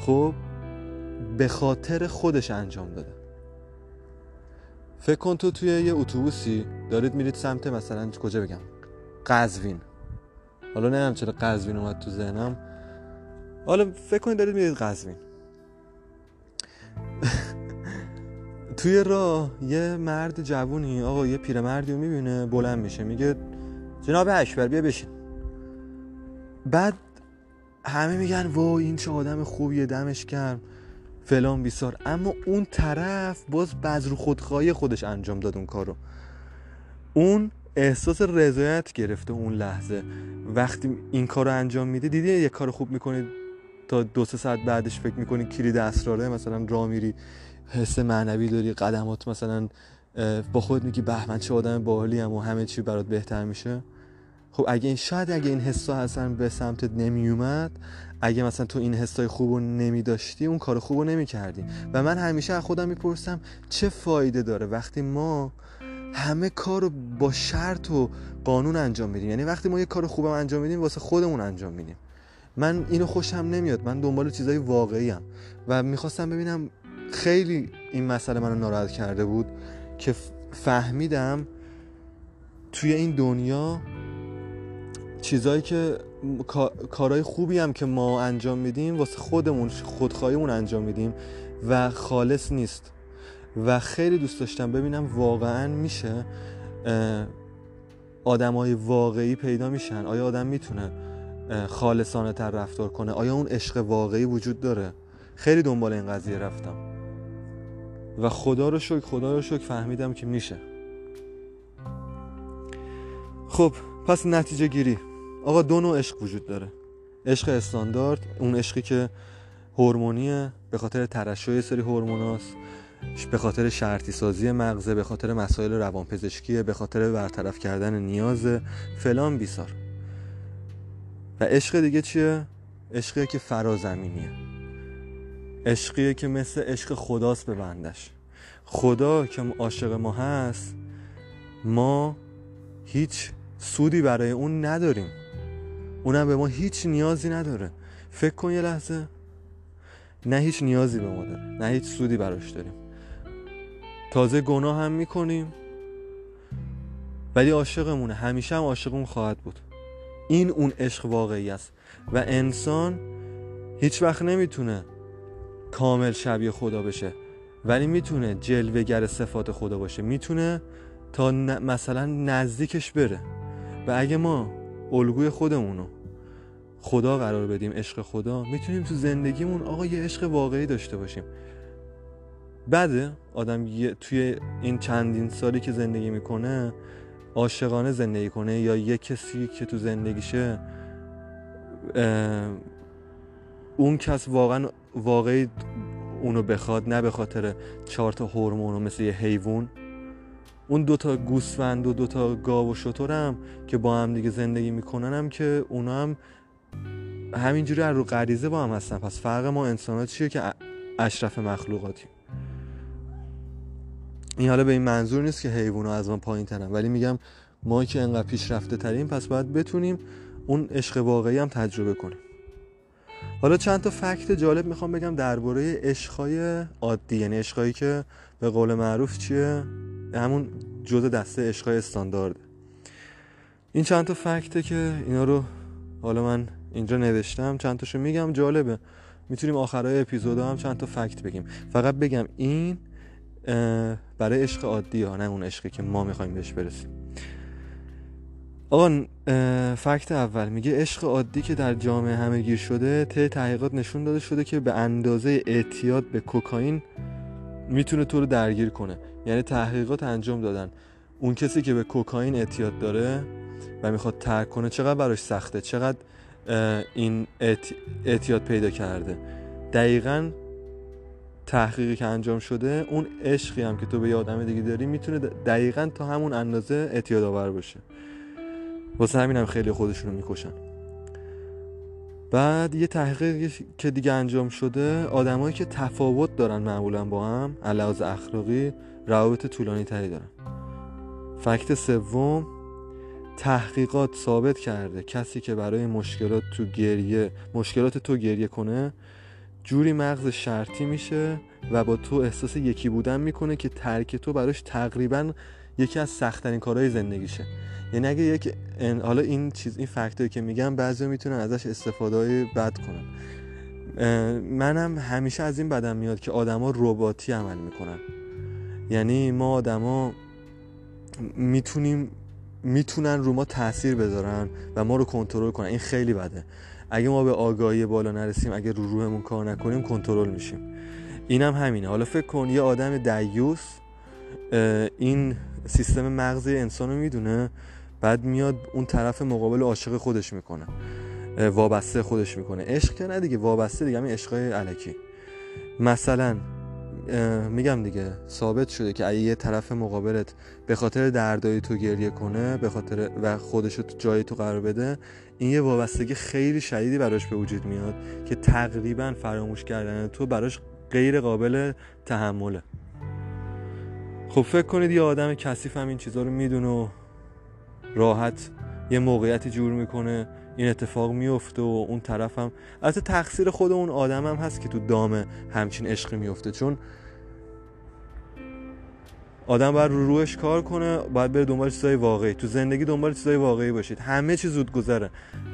خب به خاطر خودش انجام داده. فکر کن تو توی یه اتوبوسی دارید میرید سمت مثلا کجا بگم قزوین. حالا نمی‌دونم چرا قزوین اومد تو ذهنم. حالا فکر کنید دارید میرید قزوین. توی راه یه مرد جوونی آقا یه پیرمردی رو می‌بینه بلند میشه میگه جناب اشبر بیا بشین. بعد همه میگن وای این چه آدم خوبیه دمش گرم. فلان بیسار. اما اون طرف باز بذر خودخواهی خودش انجام داد اون کارو. اون احساس رضایت گرفته اون لحظه. وقتی این کارو انجام میده دیدی یه کار خوب می‌کنید تا دو سه ساعت بعدش فکر می‌کنی کلید اسراره مثلا را میری. حس معنوی داری قدمات مثلا با خود میگی به من چه آدم باحالی و همه چی برات بهتر میشه. خب اگه این شاید اگه این حسا اصلا به سمتت نمیومد اگه مثلا تو این حسای خوب رو نمی داشتی اون کار خوب رو نمی کردی و من همیشه از خودم می‌پرسم چه فایده داره؟ وقتی ما همه کار رو با شرط و قانون انجام میدیم. یعنی وقتی ما یه کار خوبم انجام میدیم واسه خودمون انجام میدیم. من اینو خوشم نمیاد. من دنبال چیزای واقعی هم و می‌خواستم ببینم خیلی این مسئله منو ناراحت کرده بود که فهمیدم توی این دنیا چیزایی که کارهای خوبی هم که ما انجام میدیم واسه خودمون خودخواهیمون انجام میدیم و خالص نیست. و خیلی دوست داشتم ببینم واقعا میشه آدمای واقعی پیدا میشن. آیا آدم می‌تونه خالصانه تر رفتار کنه؟ آیا اون عشق واقعی وجود داره؟ خیلی دنبال این قضیه رفتم. و خدا رو شکر خدا رو شکر فهمیدم که میشه. خب پس نتیجه گیری. آقا دو نوع عشق وجود داره. عشق استاندارد اون عشقی که هورمونیه به خاطر ترشح سری هورموناست به خاطر شرطی سازی مغزه به خاطر مسائل روانپزشکیه به خاطر برطرف کردن نیاز فلان بیسار. و عشق دیگه چیه؟ عشقی که فرازمینیه. عشقیه که مثل عشق خداست به بندش. خدا که عاشق ما هست ما هیچ سودی برای اون نداریم. اونم به ما هیچ نیازی نداره. فکر کن یه لحظه. نه هیچ نیازی به ما داره. نه هیچ سودی براش داریم. تازه گناه هم می‌کنیم. ولی عاشقمونه. همیشه هم عاشقمون خواهد بود. این اون عشق واقعی است. و انسان هیچ وقت نمی‌تونه کامل شبیه خدا بشه. ولی می‌تونه جلوگر صفات خدا باشه. می‌تونه تا مثلا نزدیکش بره. و اگه ما الگوی خودمونو خدا قرار بدیم عشق خدا می‌تونیم تو زندگیمون آقا یه عشق واقعی داشته باشیم. بده آدم توی این چندین سالی که زندگی می‌کنه عاشقانه زندگی کنه یا یه کسی که تو زندگیشه اون کس واقعا واقعی اونو بخواد نه به خاطر چهار تا هورمون مثل یه حیوان. اون دوتا گوسفند و دوتا گاو و شتر هم که با هم دیگه زندگی می‌کنن هم که اونا هم همینجوری رو غریزه با هم هستن. پس فرق ما انسان چیه که اشرف مخلوقاتیم؟ این حالا به این منظور نیست که حیوونا از ما پایین ترن ولی میگم ما که انقدر پیشرفته تریم پس باید بتونیم اون عشق واقعی هم تجربه کنیم. حالا چند تا فکت جالب می‌خوام بگم درباره عشقای عادی یعنی عشقایی که به قول معروف چیه؟ همون جزء دسته عشقای استاندارد. این چند تا فکته که اینا رو حالا من اینجا نوشتم چند تاشو میگم جالبه. می‌تونیم آخرای اپیزودا هم چند تا فکت بگیم. فقط بگم این برای عشق عادی ها نه اون عشقی که ما می‌خوایم بهش برسیم. آقا فکت اول. میگه عشق عادی که در جامعه همه گیر شده ته تحقیقات نشون داده شده که به اندازه اعتیاد به کوکائین می‌تونه تو رو درگیر کنه. یعنی تحقیقات انجام دادن. اون کسی که به کوکائین اعتیاد داره و می‌خواد ترک کنه چقدر براش سخته؟ چقدر این اعتیاد پیدا کرده؟ دقیقا تحقیقی که انجام شده اون عشقی هم که تو به یه آدم دیگه داری می‌تونه دقیقا تا همون اندازه اعتیاد آور باشه. واسه همین هم خیلی خودشونو می‌کشن. بعد یه تحقیقی که دیگه انجام شده آدمایی که تفاوت دارن معمولا با هم علاوه اخلاقی روابط طولانی تری دارن. فکت سوم تحقیقات ثابت کرده کسی که برای مشکلات تو گریه مشکلات تو گریه کنه جوری مغز شرطی میشه و با تو احساس یکی بودن می‌کنه که ترک تو براش تقریبا یکی از سختترین کارهای زندگیشه. یعنی اگه یک حالا این چیز این فکتایی که میگم بعضی می‌تونن ازش استفاده های بد کنن. منم همیشه از این بدم میاد که آدما رباتی عمل می‌کنن. یعنی ما آدما می‌تونیم می‌تونن رو ما تاثیر بذارن و ما رو کنترل کنن. این خیلی بده. اگه ما به آگاهی بالا نرسیم اگه رو روحمون کار نکنیم کنترل میشیم. اینم هم همینه. حالا فکر کن یه آدم دیوس این سیستم مغزی انسان رو می‌دونه بعد میاد اون طرف مقابل عاشق خودش می‌کنه. وابسته خودش می‌کنه. عشق که نه دیگه وابسته دیگه همین عشقای علکی مثلا میگم دیگه ثابت شده که اگه یه طرف مقابلت به خاطر دردای تو گریه کنه به خاطر و خودش رو جای تو قرار بده این یه وابستگی خیلی شدیدی براش به وجود میاد که تقریبا فراموش کردن تو براش غیر قابل تحمله. خب فکر کنید یه آدم کثیف هم این چیزها رو می‌دونه و راحت یه موقعیتی جور می‌کنه این اتفاق میفته و اون طرف هم البته تقصیر خود اون آدم هم هست که تو دام همچین عشقی میفته چون آدم باید رو روش کار کنه باید بره دنبال چیزای واقعی. تو زندگی دنبال چیزای واقعی باشید. همه چی زود گذره.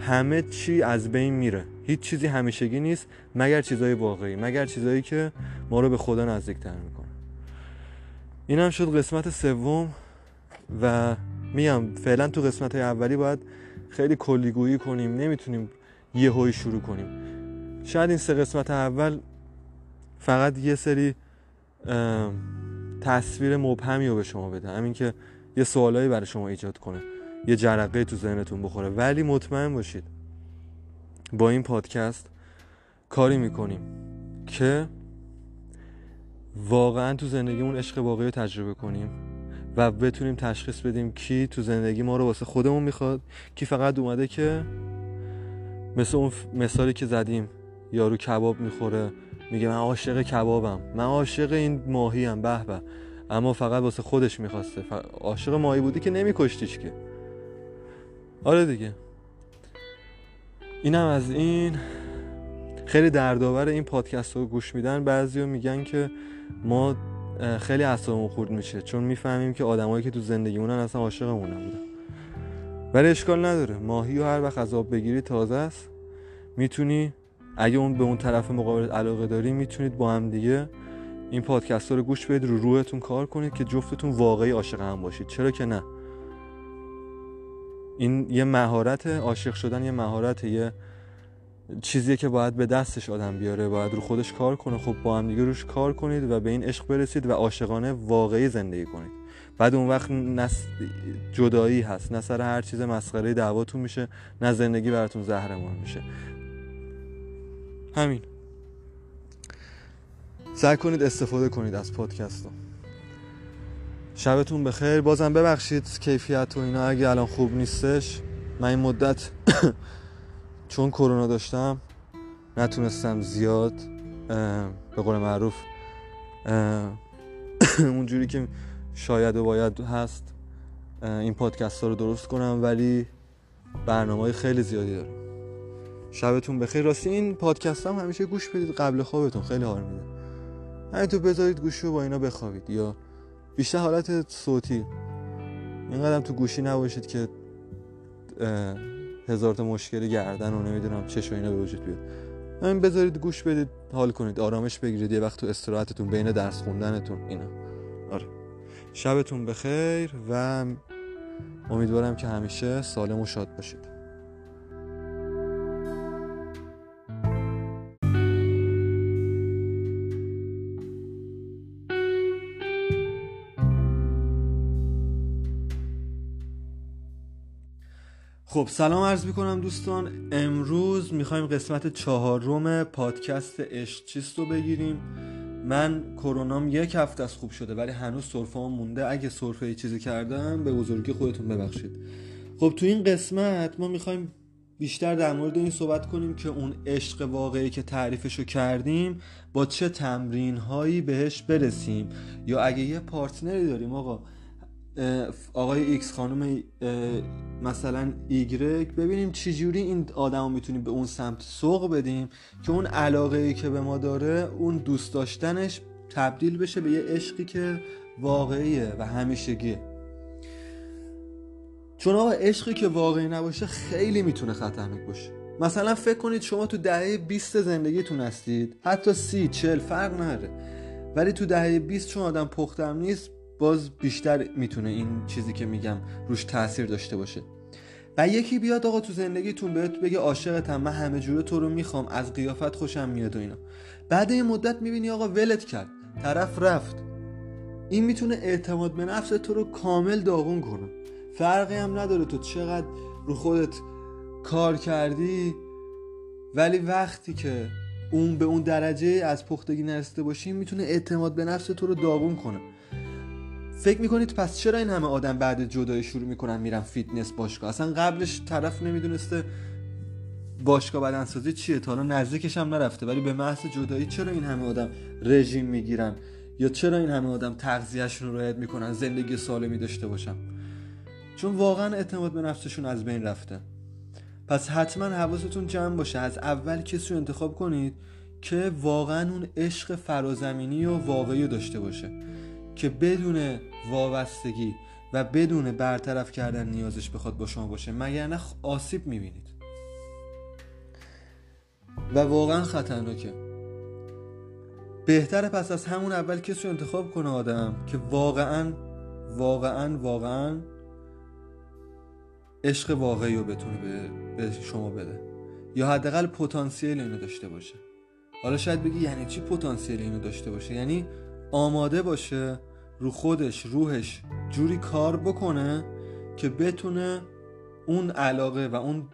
همه چی از بین میره. هیچ چیزی همیشگی نیست مگر چیزای واقعی مگر چیزایی که ما رو به خدا نزدیکتر می‌کنه. این هم شد قسمت سوم و میگم فعلا تو قسمت های اولی باید خیلی کلیگویی کنیم نمی‌تونیم یه هوی شروع کنیم. شاید این سه قسمت اول فقط یه سری تصویر مبهمی رو به شما بده همین که یه سوالایی برای شما ایجاد کنه یه جرقه تو ذهنتون بخوره. ولی مطمئن باشید با این پادکست کاری می‌کنیم که واقعا تو زندگیمون عشق واقعی رو تجربه کنیم و بتونیم تشخیص بدیم کی تو زندگی ما رو واسه خودمون می‌خواد کی فقط اومده که مثل اون مثالی که زدیم یارو کباب می‌خوره میگه من عاشق کبابم من عاشق این ماهی هم به به اما فقط واسه خودش می‌خواسته. عاشق ماهی بودی که نمیکشتیش که. آره دیگه. اینم از این. خیلی دردآور این پادکست رو گوش میدن بعضی میگن که ما خیلی اعصابمون خورد میشه چون می‌فهمیم که آدمایی که تو زندگیمونن اصلا عاشقمون نبودن ولی اشکال نداره. ماهی و هر وقت از آب بگیری تازه است. می‌تونی اگه اون به اون طرف مقابل علاقه داری می‌تونید با هم دیگه این پادکست رو گوش بدید رو روحتون کار کنید که جفتتون واقعی عاشق هم باشید. چرا که نه؟ این یه مهارت عاشق شدن یه مهارت یه چیزیه که باید به دستش آدم بیاره باید رو خودش کار کنه. خب با هم دیگه روش کار کنید و به این عشق برسید و عاشقانه واقعی زندگی کنید. بعد اون وقت نه جدایی هست نه سر هر چیز مسخره دعواتون میشه نه زندگی براتون زهرمار میشه. همین. سعی کنید استفاده کنید از پادکست شبتون بخیر. بازم ببخشید کیفیت و اینا اگه الان خوب نیستش من این مدت چون کرونا داشتم نتونستم زیاد به قول معروف اونجوری که شاید و باید هست این پادکست ها رو درست کنم ولی برنامه های خیلی زیادی دارم. شبتون بخیر. راستی این پادکست هم همیشه گوش بدید. قبل خوابتون خیلی حال میده. همینطور بذارید گوشی رو با اینا بخوابید. یا بیشتر حالت صوتی. اینقدر تو گوشی نباشید که هزار تا مشکل گردن و نمی‌دونم چش و اینا به وجود بیاد. همین بذارید گوش بدید حال کنید آرامش بگیرید یه وقت تو استراحتتون بین درس خوندنتون اینا. آره. شبتون بخیر و امیدوارم که همیشه سالم و شاد باشید. خب سلام عرض می‌کنم دوستان. امروز می‌خوایم قسمت چهارم پادکست عشق چیست رو بگیریم. من کرونام یک هفته از خوب شده ولی هنوز سرفه مونده. اگه سرفه چیزی کردم به بزرگی خودتون ببخشید. خب تو این قسمت ما می‌خوایم بیشتر در مورد این صحبت کنیم که اون عشق واقعی که تعریفشو کردیم با چه تمرین هایی بهش برسیم. یا اگه یه پارتنری داریم آقا آقای ایکس خانم مثلا ایگرک. ببینیم چجوری این آدم رو می‌تونیم به اون سمت سوق بدیم که اون علاقه ای که به ما داره اون دوست داشتنش تبدیل بشه به یه عشقی که واقعیه و همیشگیه. چون آقا عشقی که واقعی نباشه خیلی می‌تونه خطرناک باشه. مثلا فکر کنید شما تو دهه 20 زندگیتون هستید. حتی سی چل فرق نداره. ولی تو دهه 20 چون آدم پختم نیست باز بیشتر می‌تونه این چیزی که میگم روش تاثیر داشته باشه. و یکی بیاد آقا تو زندگیتون بهت بگه عاشقتم من همه جوره تو رو می‌خوام از قیافت خوشم میاد و اینا. بعد این مدت می‌بینی آقا ولت کرد طرف رفت. این می‌تونه اعتماد به نفس تو رو کامل داغون کنه. فرقی هم نداره تو چقدر رو خودت کار کردی ولی وقتی که اون به اون درجه از پختگی نرسیده باشی می‌تونه اعتماد به نفس تو رو داغون کنه. فکر می‌کنید پس چرا این همه آدم بعد جدایی شروع می‌کنن میرن فیتنس باشگاه؟ اصلا قبلش طرف نمی‌دونسته باشگاه بدنسازی چیه. تا حالا نزدیکش هم نرفته. ولی به محض جدایی چرا این همه آدم رژیم می‌گیرن؟ یا چرا این همه آدم تغذیهشون رو رعایت می‌کنن؟ زندگی سالمی داشته باشن. چون واقعا اعتماد به نفسشون از بین رفته. پس حتما حواستون جمع باشه. از اول کسی رو انتخاب کنید که واقعا اون عشق فرازمینی و واقعی داشته باشه. که بدون وابستگی و بدون برطرف کردن نیازش بخواد با شما باشه مگر نه آسیب می‌بینید. و واقعا خطرناکه. بهتره پس از همون اول کسی رو انتخاب کنه آدم که واقعا واقعا واقعا عشق واقعی رو بتونه به شما بده. یا حداقل پتانسیل اینو داشته باشه. حالا شاید بگی یعنی چی پتانسیل اینو داشته باشه؟ یعنی آماده باشه رو خودش روحش جوری کار بکنه که بتونه اون علاقه و اون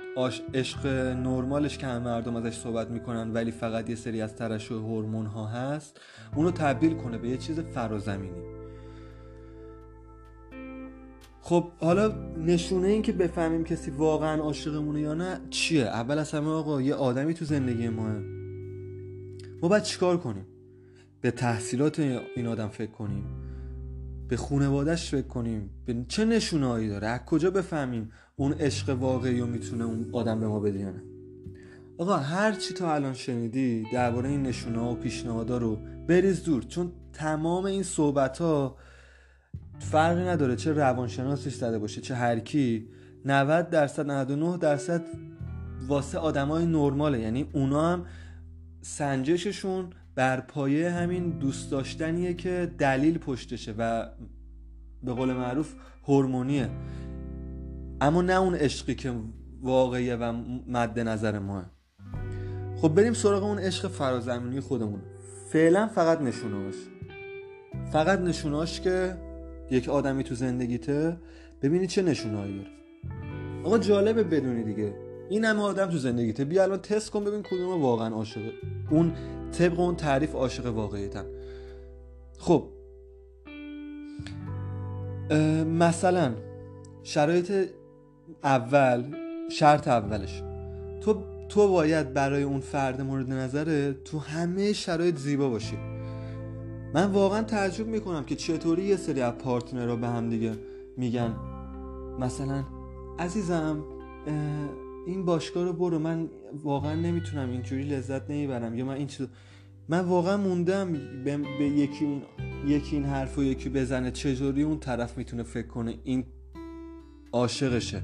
عشق نرمالش که همه مردم ازش صحبت می‌کنن ولی فقط یه سری از ترشح هورمون ها هست اونو تبدیل کنه به یه چیز فرازمینی. خب حالا نشونه این که بفهمیم کسی واقعا عاشقمونه یا نه چیه؟ اول از همه آقا یه آدمی تو زندگی ماه ما باید چیکار کنیم؟ به تحصیلات این آدم فکر کنیم. به خونوادش فکر کنیم. به چه نشونهایی داره؟ از کجا بفهمیم اون عشق واقعی رو می‌تونه اون آدم به ما بده نه؟ آقا هر چی تا الان شنیدی درباره این نشونه و پیشنهادها رو بریز دور چون تمام این صحبت ها فرقی نداره چه روانشناسش زده باشه چه هر کی. 90 درصد 99 درصد واسه آدمای نرماله. یعنی اونا هم سنجششون بر پایه همین دوست داشتنیه که دلیل پشتشه و به قول معروف هورمونیه. اما نه اون عشقی که واقعیه و مد نظر ماه. خب بریم سراغ اون عشق فرازمینی خودمون. فعلا فقط نشونهاش فقط نشونهاش که یک آدمی تو زندگیته ببینی چه نشونهایی داره. آقا جالبه بدونی دیگه. این همه آدم تو زندگیته. بیا الان تست کن ببین کدوم واقعا عاشقه اون طبق اون تعریف عاشق واقعیتن خب. مثلا شرایط اول شرط اولش. تو تو باید برای اون فرد مورد نظره تو همه شرایط زیبا باشی. من واقعا تعجب می‌کنم که چطوری یه سری از پارتنرها به هم دیگه میگن. مثلا عزیزم این باشگاه رو برو. من واقعا نمی‌تونم اینجوری لذت نمی‌برم. یا من این چیز من واقعا موندم به, یکی این یکی این حرف و یکی بزنه. چجوری اون طرف می‌تونه فکر کنه این عاشقشه؟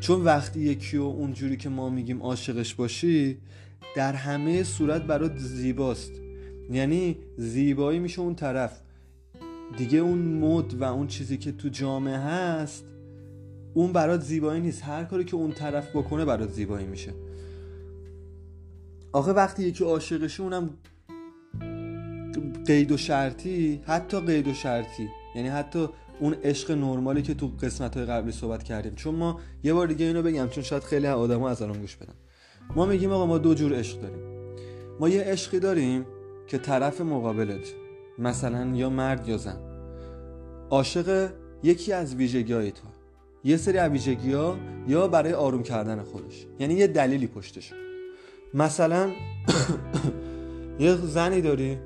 چون وقتی یکی و اونجوری که ما میگیم عاشقش باشی در همه صورت برات زیباست. یعنی زیبایی میشه اون طرف. دیگه اون مد و اون چیزی که تو جامعه هست اون برات زیبایی نیست. هر کاری که اون طرف بکنه برات زیبایی میشه. آخه وقتی یکی عاشقشه اونم قید و شرطی حتی قید و شرطی. یعنی حتی اون عشق نرمالی که تو قسمت های قبلی صحبت کردیم. چون ما یه بار دیگه اینو بگم چون شاید خیلی آدما از الان گوش بدن. ما میگیم آقا ما دو جور عشق داریم. ما یه عشقی داریم که طرف مقابلت مثلا یا مرد یا زن عاشق یکی از ویژگی های تو. یه سری ویژگی ها یا برای آروم کردن خودش. یعنی یه دلیلی پشتش. مثلا یه زنی داری.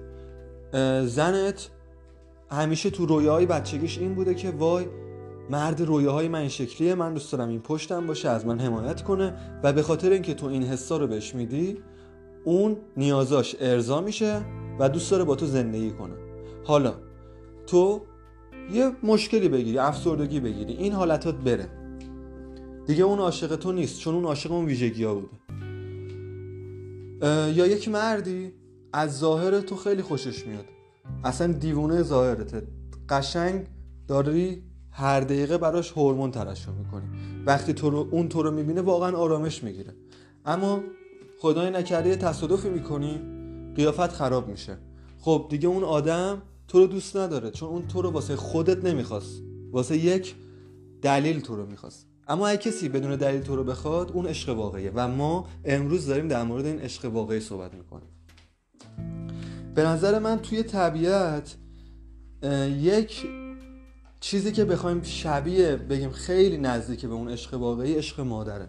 زنت همیشه تو رویاهای بچگیش این بوده که وای مرد رویاهای من شکلیه من دوست دارم این پشتم باشه از من حمایت کنه و به خاطر اینکه تو این حسا رو بهش میدی اون نیازاش ارضا میشه و دوست داره با تو زندگی کنه. حالا تو یه مشکلی بگیری افسردگی بگیری این حالتات بره. دیگه اون عاشق تو نیست چون اون عاشق اون ویژگی ها بوده یا یک مردی از ظاهر تو خیلی خوشش میاد. اصلا دیوونه ظاهرته. قشنگ داری هر دقیقه براش هورمون ترشح می‌کنی. وقتی تو رو اون تو رو می‌بینه واقعا آرامش می‌گیره. اما خدای نکرده تصادفی می‌کنی قیافت خراب میشه. خب دیگه اون آدم تو رو دوست نداره چون اون تو رو واسه خودت نمی‌خواست. واسه یک دلیل تو رو می‌خواست. اما اگه کسی بدون دلیل تو رو بخواد اون عشق واقعیه. و ما امروز داریم در مورد این عشق واقعی صحبت می‌کنیم. به نظر من توی طبیعت یک چیزی که بخوایم شبیه بگیم خیلی نزدیک به اون عشق واقعی عشق مادره.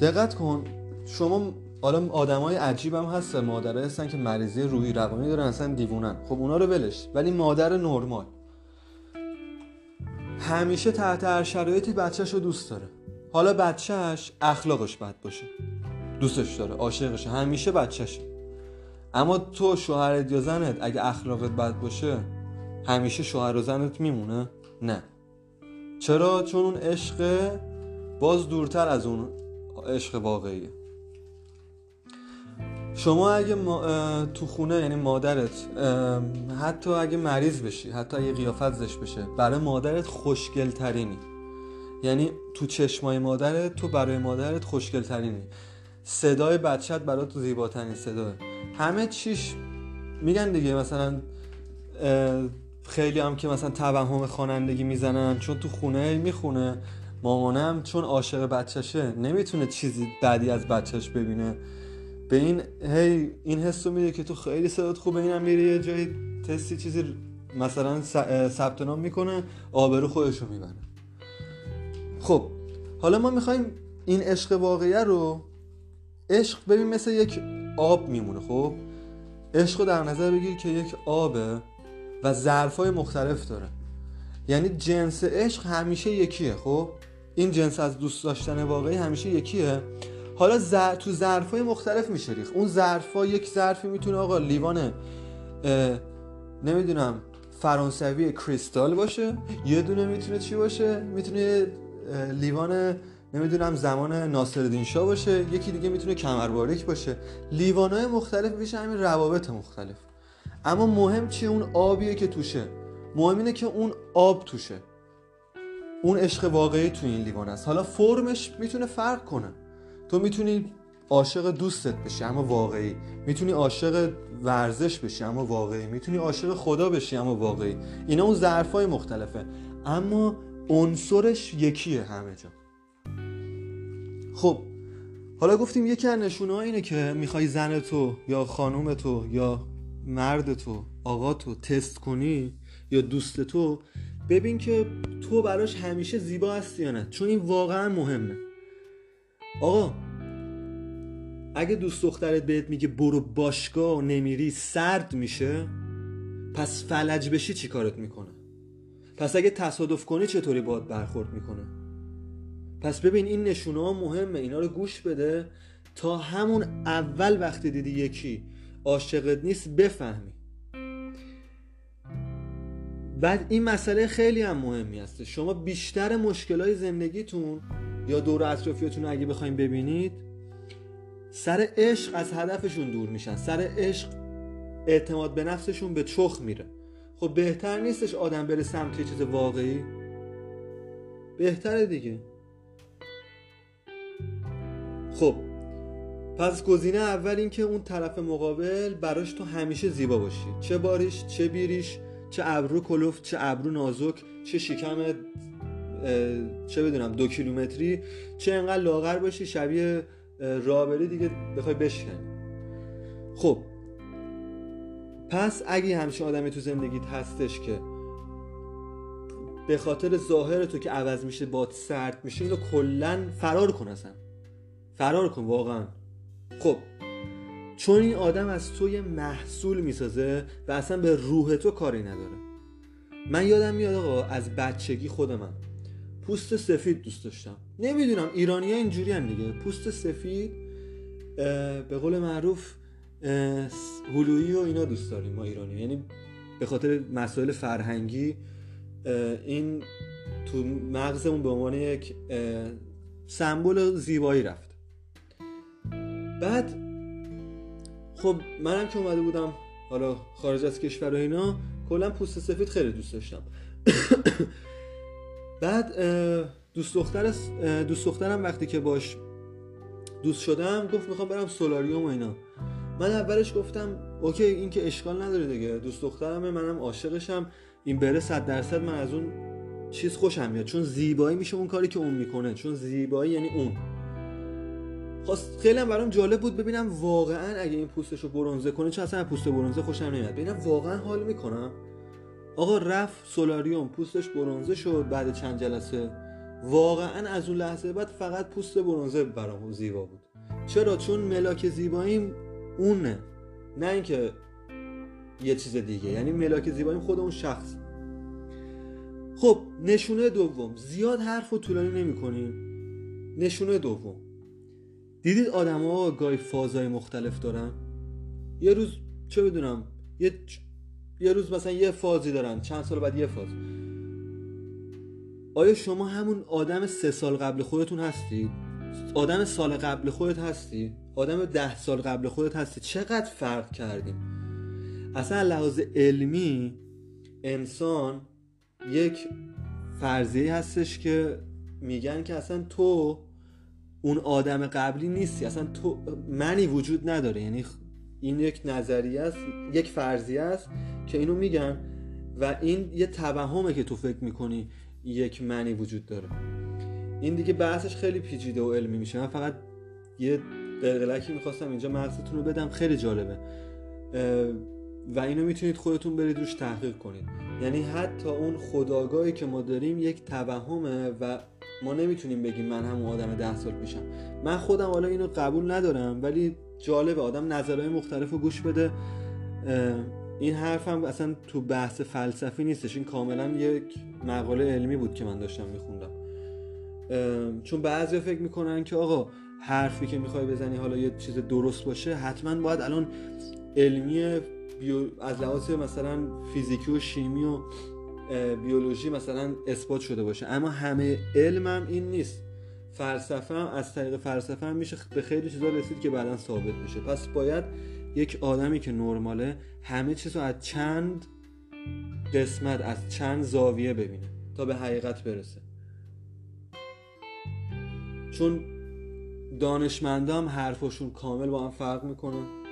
دقت کن شما حالا آدمای عجیب هم هست مادره هستن که مریضی روحی روانی دارن اصلا دیوونن. خب اونا رو ولش. ولی مادر نرمال. همیشه تحت هر شرایطی بچهش رو دوست داره. حالا بچهش اخلاقش بد باشه. دوستش داره عاشقشه. همیشه بچهش اما تو شوهرت یا زنت اگه اخلاقت بد باشه همیشه شوهر و زنت میمونه؟ نه. چرا؟ چون اون عشق باز دورتر از اون عشق واقعیه. شما اگه تو خونه یعنی مادرت حتی اگه مریض بشی حتی اگه قیافت زش بشه برای مادرت خوشگل ترینی یعنی تو چشمای مادرت تو برای مادرت خوشگل ترینی صدای بچت برای تو زیباترین صدای همه چیش میگن دیگه مثلا خیلی هم که مثلا توهم خوانندگی می‌زنن چون تو خونه می‌خونه. مامانم چون عاشق بچهشه نمی‌تونه چیزی بعدی از بچهش ببینه. به این هی این حس رو میده که تو خیلی صدات خوبه اینم میره یه جایی تستی چیزی مثلا ثبت نام می‌کنه آبرو خودش رو می‌بره. خب حالا ما می‌خوایم این عشق واقعیه رو عشق ببین مثل یک آب میمونه خب؟ عشق رو در نظر بگیر که یک آبه و ظرفای مختلف داره. یعنی جنس عشق همیشه یکیه خب؟ این جنس از دوست داشتن واقعی همیشه یکیه. حالا زر... تو ظرفای مختلف میشه ریخ اون ظرفا یک ظرفی می‌تونه آقا لیوان نمی‌دونم فرانسوی کریستال باشه. یه دونه می‌تونه چی باشه؟ می‌تونه لیوان نمی‌دونم زمان ناصرالدین شاه باشه. یکی دیگه می‌تونه کمرباریک باشه. لیوانای مختلف میشه همین روابط مختلف. اما مهم چیه اون آبیه که توشه. مهم اینه که اون آب توشه. اون عشق واقعی تو این لیوان است. حالا فرمش می‌تونه فرق کنه. تو می‌تونی عاشق دوستت بشی اما واقعی. می‌تونی عاشق ورزش بشی اما واقعی. می‌تونی عاشق خدا بشی اما واقعی. اینا اون ظرفای مختلفه. اما عنصرش یکیه همه جا. خب حالا گفتیم یکی از نشونه اینه که می‌خوای زن تو یا خانوم تو یا مرد تو آقا تو تست کنی یا دوست تو ببین که تو براش همیشه زیبا هستی یا نه. چون این واقعا مهمه. آقا اگه دوست دخترت بهت میگه برو باشگاه نمیری سرد میشه. پس فلج بشی چی کارت می‌کنه؟ پس اگه تصادف کنی چطوری باید برخورد می‌کنه؟ پس ببین این نشونه ها مهمه اینا رو گوش بده تا همون اول وقتی دیدی یکی عاشقت نیست بفهمی. بعد این مسئله خیلی هم مهمی هست. شما بیشتر مشکلای زندگیتون یا دور اطرافیاتون اگه بخوایم ببینید سر عشق از هدفشون دور میشن. سر عشق اعتماد به نفسشون به چخ میره. خب بهتر نیستش آدم بره سمت چیز واقعی؟ بهتره دیگه. خب پس گزینه اول این که اون طرف مقابل براش تو همیشه زیبا باشی. چه باریش چه بیریش. چه ابرو کلوفت چه ابرو نازک چه شکم چه بدونم دو کیلومتری چه انقدر لاغر باشی شبیه رابری دیگه بخوای بشکنی. خب. پس اگه همچین آدمی تو زندگیت هستش که به خاطر ظاهر تو که عوض میشه باد سرد میشه اینو کلا فرار کن اصلا. فرار کن واقعا. خب. چون این آدم از تو یه محصول می‌سازه و اصلا به روح تو کاری نداره. من یادم میاد آقا از بچگی خود من. پوست سفید دوست داشتم. نمی‌دونم ایرانی ها اینجوری هم دیگه. پوست سفید به قول معروف هلویی و اینا دوست داریم ما ایرانی یعنی به خاطر مسائل فرهنگی این تو مغزمون به عنوان یک سمبل زیبایی رفت. بعد خب منم که اومده بودم حالا خارج از کشور و اینا کلا پوست سفید خیلی دوست داشتم. بعد دوست دختر دوست دخترم وقتی که باش دوست شدم گفت می‌خوام برم سولاریوم و اینا. من اولش گفتم اوکی این که اشکال نداره دیگه دوست دخترمه منم عاشقشم. این بره صد درصد من از اون چیز خوشم میاد چون زیبایی میشه اون کاری که اون می‌کنه چون زیبایی یعنی اون. خواست خیلی هم برام جالب بود ببینم واقعا اگه این پوستش رو برونزه کنه چون اصلا پوست برونزه خوشم نمیاد. ببینم واقعا حال می‌کنم؟ آقا رفت سولاریوم پوستش برونزه شد بعد چند جلسه. واقعا از اون لحظه بعد فقط پوست برونزه برام زیبا بود. چرا؟ چون ملاک زیباییم اونه. نه اینکه یه چیز دیگه یعنی ملاک زیباییم خود اون شخص. خب نشونه دوم. زیاد حرف و طولانی نمی کنیم نشونه دوم. دیدید آدما گاهی فازهای مختلف دارن؟ یه روز چه بدونم یه یه روز مثلا یه فازی دارن چند سال بعد یه فاز. آیا شما همون آدم سه سال قبل خودتون هستید آدم سال قبل خودت هستی؟ آدم ده سال قبل خودت هستی؟ چقدر فرق کردیم اصلا لحاظ علمی انسان یک فرضیه هستش که میگن که اصلا تو اون آدم قبلی نیستی. اصلا تو منی وجود نداره. یعنی این یک نظریه است یک فرضیه است که اینو میگن و این یه توهمه که تو فکر می‌کنی یک منی وجود داره. این دیگه بحثش خیلی پیچیده و علمی میشه. من فقط یه قلقلکی می‌خواستم اینجا مغزتون رو بدم. خیلی جالبه. و اینو می‌تونید خودتون برید روش تحقیق کنید. یعنی حتی اون خداگاهی که ما داریم یک توهمه و ما نمی‌تونیم بگیم من همون آدم ده سال پیشم. من خودم حالا اینو قبول ندارم ولی جالبه آدم نظرهای مختلف رو گوش بده. این حرفم اصلا تو بحث فلسفی نیستش. این کاملا یک مقاله علمی بود که من داشتم میخوندم. چون بعضی فکر می‌کنن که آقا حرفی که می‌خوای بزنی حالا یه چیز درست باشه حتما باید الان علمی بیو... از لحاظ مثلا فیزیکی و شیمی و بیولوژی مثلا اثبات شده باشه. اما همه علمم این نیست. فلسفه هم از طریق فلسفه هم میشه به خیلی چیزا رسید که بعدا ثابت میشه. پس باید یک آدمی که نرماله همه چیز رو از چند قسمت از چند زاویه ببینه تا به حقیقت برسه. چون دانشمندام حرفشون کامل با هم فرق می‌کنه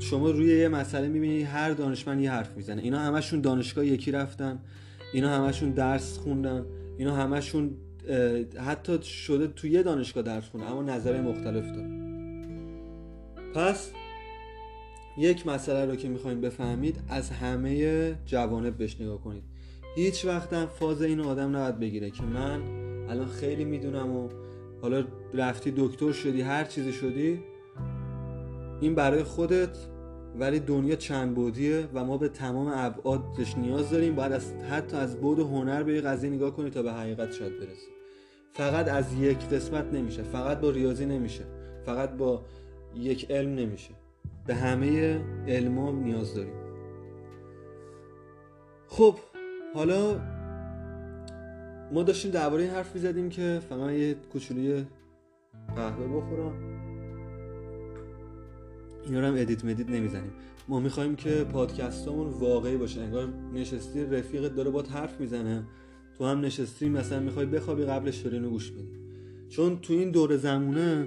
شما روی یه مسئله می‌بینی هر دانشمند یه حرف می‌زنه. اینا همشون دانشگاه یکی رفتن اینا همشون درس خوندن اینا همشون حتی شده توی یه دانشگاه درس خونه اما نظر مختلف داره. پس یک مسئله رو که می‌خوایم بفهمید از همه جوانب بهش نگاه کنید. هیچ وقتم فاز این آدم نباید بگیره که من الان خیلی می‌دونم و حالا رفتی دکتر شدی هر چیزی شدی این برای خودت ولی دنیا چند بودیه و ما به تمام ابعادش نیاز داریم. باید از حتی از بود هنر به قضیه نگاه کنی تا به حقیقت شاید برسی. فقط از یک قسمت نمیشه. فقط با ریاضی نمیشه. فقط با یک علم نمیشه. به همه علما نیاز داریم. خب حالا ما داشتیم درباره این حرف می‌زدیم که فقط یه کوچولو قهوه بخورم. اینا رو هم edit مدیت نمی‌زنیم. ما می‌خوایم که پادکستمون واقعی باشه انگار نشستی رفیقت داره باهات حرف می‌زنه. تو هم نشستی مثلا می‌خوای بخوابی قبلش داری گوش میدی. چون تو این دور زمونه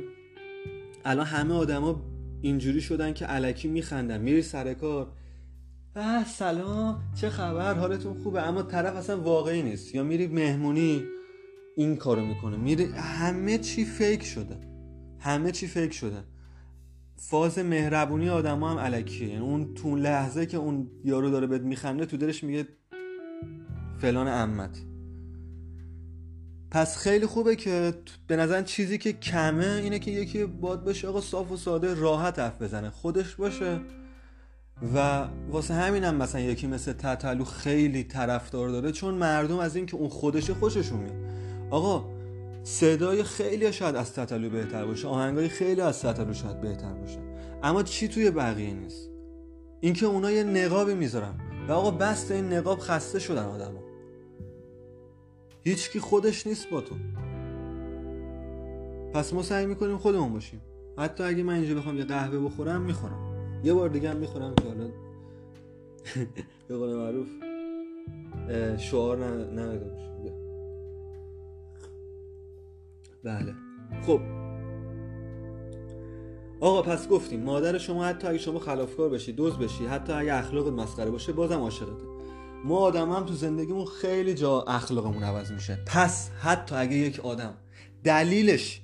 الان همه آدما اینجوری شدن که الکی میخندن. میری سر کار اه سلام چه خبر؟ حالتون خوبه؟ اما طرف اصلا واقعی نیست. یا میری مهمونی این کارو می‌کنه. میری همه چی فیک شده. همه چی فیک شده. فاز مهربونی آدما هم علکیه. یعنی اون تو لحظه که اون یارو داره بهت میخنده تو دلش میگه فلان امت پس خیلی خوبه که به نظر چیزی که کمه اینه که یکی باد بشه آقا صاف و ساده راحت حرف بزنه. خودش باشه و واسه همینم هم مثلا یکی مثل تتلو خیلی طرفدار داره چون مردم از اینکه اون خودشه خوششون میاد. آقا صدای خیلی شاید از تتلو بهتر باشه آهنگای خیلی از تتلو شاید بهتر باشه. اما چی توی بقیه نیست؟ اینکه اونا یه نقابی می‌ذارن. و آقا بست این نقاب خسته شدن آدما. هیچکی خودش نیست با تو. پس ما سعی می‌کنیم خودمون باشیم. حتی اگه من اینجا بخوام یه قهوه بخورم می‌خورم. یه بار دیگه هم می‌خورم که حالا به قول معروف شعار نداده بله. خب. آقا پس گفتیم مادر شما حتی اگه شما خلافکار بشی دوز بشی حتی اگه اخلاقت مسخره باشه بازم عاشقته. ما آدم هم تو زندگیمون خیلی جا اخلاقمون عوض میشه. پس حتی اگه یک آدم دلیلش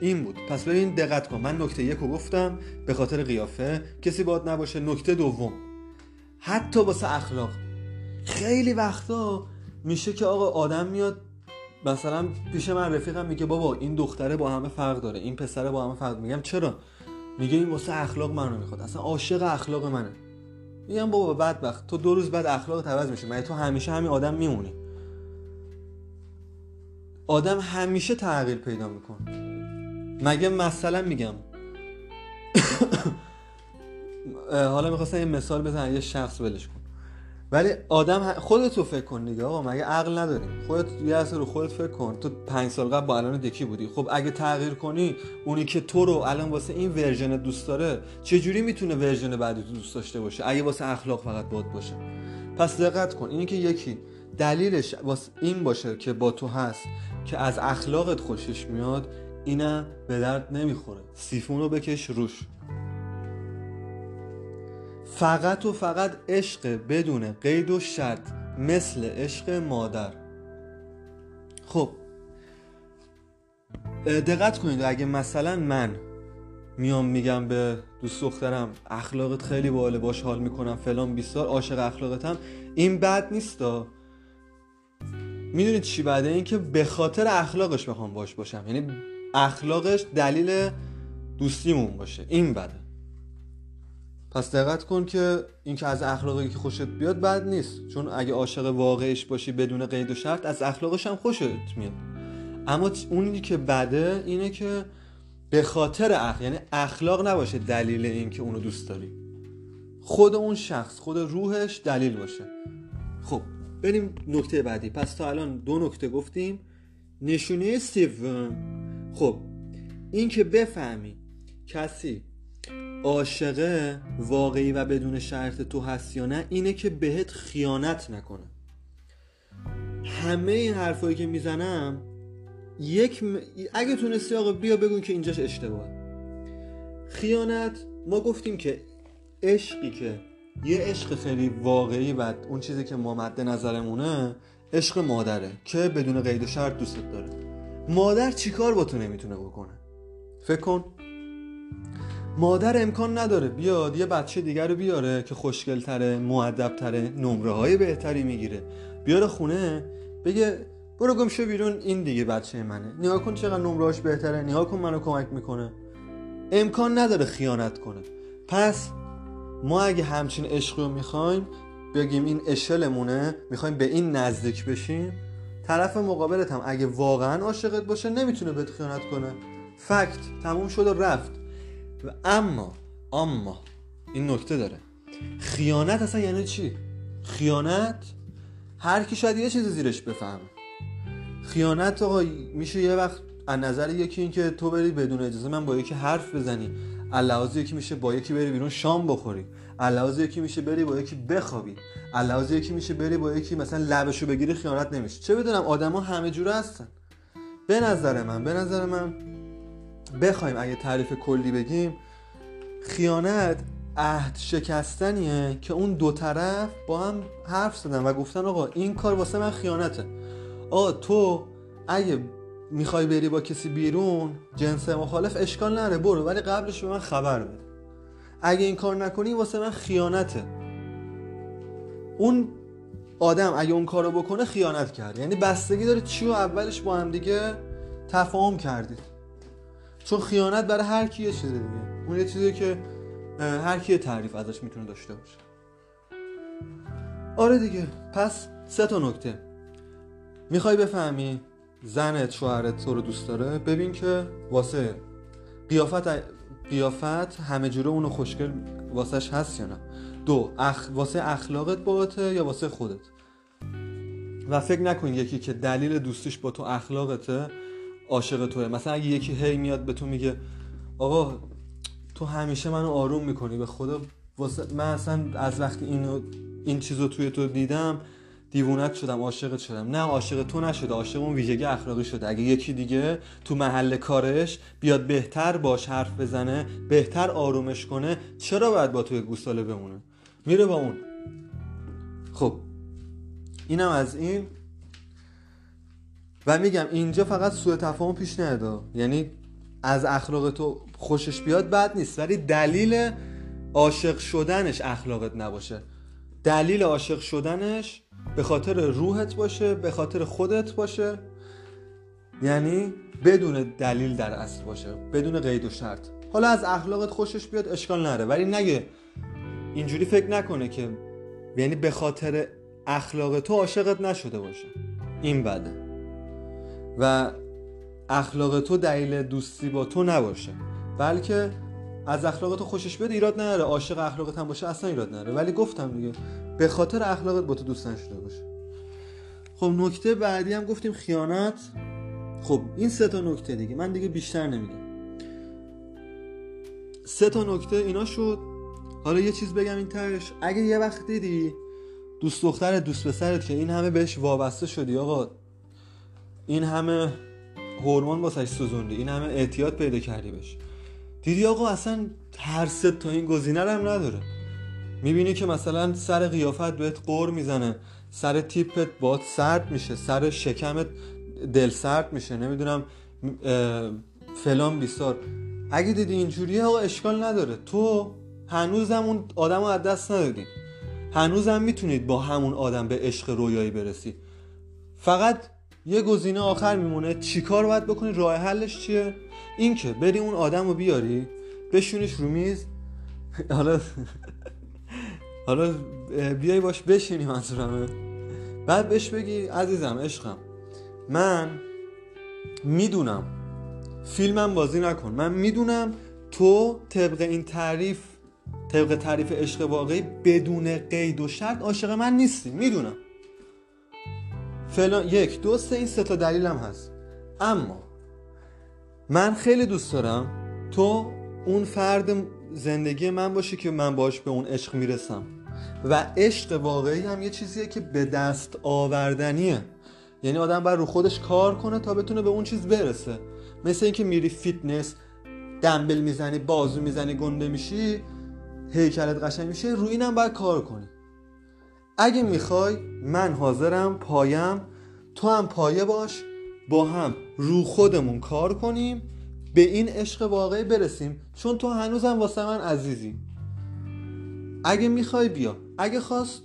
این بود. پس ببین دقت کن. من نکته یک رو گفتم به خاطر قیافه. کسی باید نباشه. نکته دوم. حتی واسه اخلاق. خیلی وقتا میشه که آقا آدم میاد مثلا پیش من رفیقم میگه بابا این دختره با همه فرق داره این پسره با همه فرق میگم چرا؟ میگه این واسه اخلاق منو می‌خواد اصلا عاشق اخلاق منه. میگم بابا بدبخت. تو دو روز بعد اخلاق عوض میشه. مگه تو همیشه همین آدم میمونی؟ آدم همیشه تغییر پیدا می‌کنه. مگه مثلا میگم حالا می‌خواستم یه مثال بزنم یه شخص ولش کن. ولی آدم خودت رو فکر کن دیگه آقا مگه عقل نداریم خودت یه رو خودت فکر کن. تو پنج سال قبل با الان یکی بودی. خب اگه تغییر کنی اونی که تو رو الان واسه این version دوست داره چه جوری می‌تونه version بعدی تو دوست داشته باشه؟ اگه واسه اخلاق فقط باد باشه. پس دقت کن. اینی که یکی دلیلش واسه این باشه که با تو هست که از اخلاقت خوشش میاد اینم به درد نمی‌خوره. سیفون رو بکش روش. فقط و فقط عشق بدون قید و شرط مثل عشق مادر. خب دقت کنید اگه مثلا من میام میگم به دوست دخترم اخلاقت خیلی باله باش حال می‌کنم فلان بیستار عاشق اخلاقتم این بد نیستا می‌دونید چی بعده این که به خاطر اخلاقش بخوام باش باشم. یعنی اخلاقش دلیل دوستیمون باشه. این بده. پس دقت کن که اینکه از اخلاقی که خوشت بیاد بد نیست. چون اگه عاشق واقعش باشی بدون قید و شرط از اخلاقش هم خوشت میاد. اما اونی که بده اینه که به خاطر اخ یعنی اخلاق نباشه دلیل اینکه اونو دوست داری. خود اون شخص خود روحش دلیل باشه. خب بریم نکته بعدی. پس تا الان دو نکته گفتیم. نشونه سوم. خب این که بفهمی کسی عاشقه واقعی و بدون شرط تو هست یا نه اینه که بهت خیانت نکنه همه این حرفایی که می‌زنم یک. اگه تونستی آقا بیا بگو که اینجاش اشتباه خیانت ما گفتیم که عشقی که یه عشق خیلی واقعی و اون چیزی که ما مد نظرمونه عشق مادره که بدون قید و شرط دوستت داره. مادر چیکار با تو نمی‌تونه بکنه؟ فکر کن. مادر امکان نداره بیاد یه بچه دیگر رو بیاره که خوشگل تره معدب تره نمره های بهتری می‌گیره. بیاره خونه بگه برو شو بیرون این دیگه بچه منه. نگاه کن چقدر نمرهاش بهتره نگاه کن منو کمک می‌کنه. امکان نداره خیانت کنه. پس ما اگه همچین عشقی رو می‌خوایم بگیم این اشلمونه می‌خوایم به این نزدیک بشیم طرف مقابلت هم اگه واقعا عاشقت باشه نمی‌تونه بهت خیانت کنه. فکت تموم شد و رفت. و اما اما این نکته داره. خیانت اصلا یعنی چی؟ خیانت؟ هر کی شاید یه چیز زیرش بفهمه. خیانت آقا میشه یه وقت از نظر یکی این که تو بری بدون اجازه من با یکی حرف بزنی. اللحاظ یکی میشه با یکی بری بیرون شام بخوری. اللحاظ یکی میشه بری با یکی بخوابی. اللحاظ یکی میشه بری با یکی مثلا لبشو بگیری خیانت نمیشه. چه بدونم آدما همه جوره هستن. به نظر من به نظر من بخوایم اگه تعریف کلی بگیم خیانت عهد شکستنیه که اون دو طرف با هم حرف زدن و گفتن آقا این کار واسه من خیانته. آقا تو اگه می‌خوای بری با کسی بیرون جنس مخالف اشکال نره برو ولی قبلش به من خبر بده. اگه این کار نکنی واسه من خیانته. اون آدم اگه اون کارو بکنه خیانت کرد. یعنی بستگی داره چی و اولش با هم دیگه تفاهم کردید. چون خیانت برای هر کی یه چیزه دیگه. اون یه چیزی که هر کی تعریف ازش می‌تونه داشته باشه. آره دیگه. پس سه تا نکته. می‌خوای بفهمی زنت شوهرت تو رو دوست داره؟ ببین که واسه قیافت قیافت همه جوره اونو خوشگل واسهش هست یا نه؟ دو اخ... واسه اخلاقت باته یا واسه خودت؟ و فکر نکن یکی که دلیل دوستیش با تو اخلاقته عاشق توه. مثلا اگه یکی هی میاد به تو میگه آقا تو همیشه منو آروم می‌کنی. به خدا واسه من اصلا از وقتی اینو این چیزو توی تو دیدم دیوونت شدم عاشقت شدم. نه عاشق تو نشده. عاشق اون ویژگی اخلاقی شده. اگه یکی دیگه تو محل کارش بیاد بهتر باش حرف بزنه بهتر آرومش کنه چرا باید با توی گوساله بمونه؟ میره با اون. خب اینم از این. و میگم اینجا فقط سوء تفاهم پیش نیاد. یعنی از اخلاق تو خوشش بیاد بد نیست ولی دلیل عاشق شدنش اخلاقت نباشه. دلیل عاشق شدنش به خاطر روحت باشه به خاطر خودت باشه. یعنی بدون دلیل در اصل باشه بدون قید و شرط. حالا از اخلاقت خوشش بیاد اشکال نره ولی نگه اینجوری فکر نکنه که یعنی به خاطر اخلاق تو عاشقت نشده باشه. این بده. و اخلاق تو دلیل دوستی با تو نباشه. بلکه از اخلاق تو خوشش بیاد ایراد نداره. عاشق اخلاقت هم باشه اصلا ایراد نداره. ولی گفتم دیگه به خاطر اخلاقت با تو دوست نشده باشه. خب نکته بعدی هم گفتیم خیانت. خب این سه تا نکته دیگه. من دیگه بیشتر نمیگم. سه تا نکته اینا شد. حالا یه چیز بگم این ترش. اگه یه وقت دیدی دوست دختر دوست پسرت که این همه بهش وابسته شدی آقا این همه هورمون واسش سوزوندی این همه اعتیاد پیدا کردی بهش. دیدی آقا اصلا هر سه تا این گزینه هم نداره. می‌بینی که مثلا سر قیافت بهت قور می‌زنه سر تیپت باد سرد میشه سر شکمت دل سرد میشه نمی‌دونم فلان بیسار. اگه دیدی اینجوریه آقا اشکال نداره. تو هنوزم اون آدم رو از دست ندادی. هنوزم می‌تونید با همون آدم به عشق رویایی برسی. فقط یه گزینه آخر میمونه. چیکار باید بکنی؟ راه حلش چیه؟ اینکه بری اون آدم رو بیاری بشونیش رو میز. حالا حالا بیای باش بشینی منظورمه. بعد بهش بگی عزیزم عشقم من می‌دونم فیلمم بازی نکن. من می‌دونم تو طبق این تعریف طبق تعریف عشق واقعی بدون قید و شرط عاشق من نیستی. می‌دونم. فلان یک دو سه این سه تا دلیلم هست. اما من خیلی دوست دارم تو اون فرد زندگی من باشی که من باش به اون عشق می‌رسم. و عشق واقعی هم یه چیزیه که به دست آوردنیه. یعنی آدم باید رو خودش کار کنه تا بتونه به اون چیز برسه. مثل اینکه میری فیتنس دمبل می‌زنی بازو می‌زنی گنده میشی هیکلت قشنگ میشه روی اینم باید کار کنی. اگه می‌خوای من حاضرم پایم. تو هم پایه باش. با هم رو خودمون کار کنیم. به این عشق واقعی برسیم. چون تو هنوزم واسه من عزیزی. اگه می‌خوای بیا. اگه خواست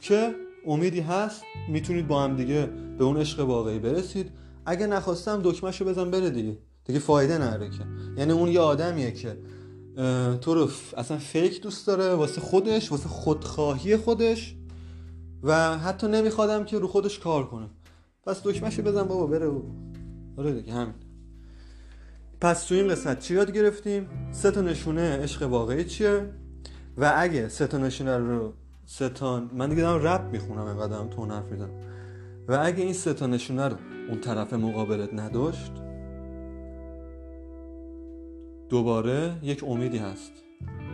که امیدی هست می‌تونید با هم دیگه به اون عشق واقعی برسید. اگه نخواستم دکمهشو بزن بره دیگه. دیگه فایده نداره که. یعنی اون یه آدمیه که تو رو اصلا فیک دوست داره. واسه خودش واسه خودخواهی خودش. و حتی نمیخوادم که رو خودش کار کنه پس دکمهشو بزن بابا بره و آره دیگه همین. پس تو این قسمت چی یاد گرفتیم؟ سه تا نشونه عشق واقعی چیه؟ و اگه سه تا نشونه رو سه تا من دیگه دارم رپ می‌خونم اینقدرم تو حرف می‌زنم. و اگه این سه تا نشونه رو اون طرف مقابلت نداشت دوباره یک امیدی هست.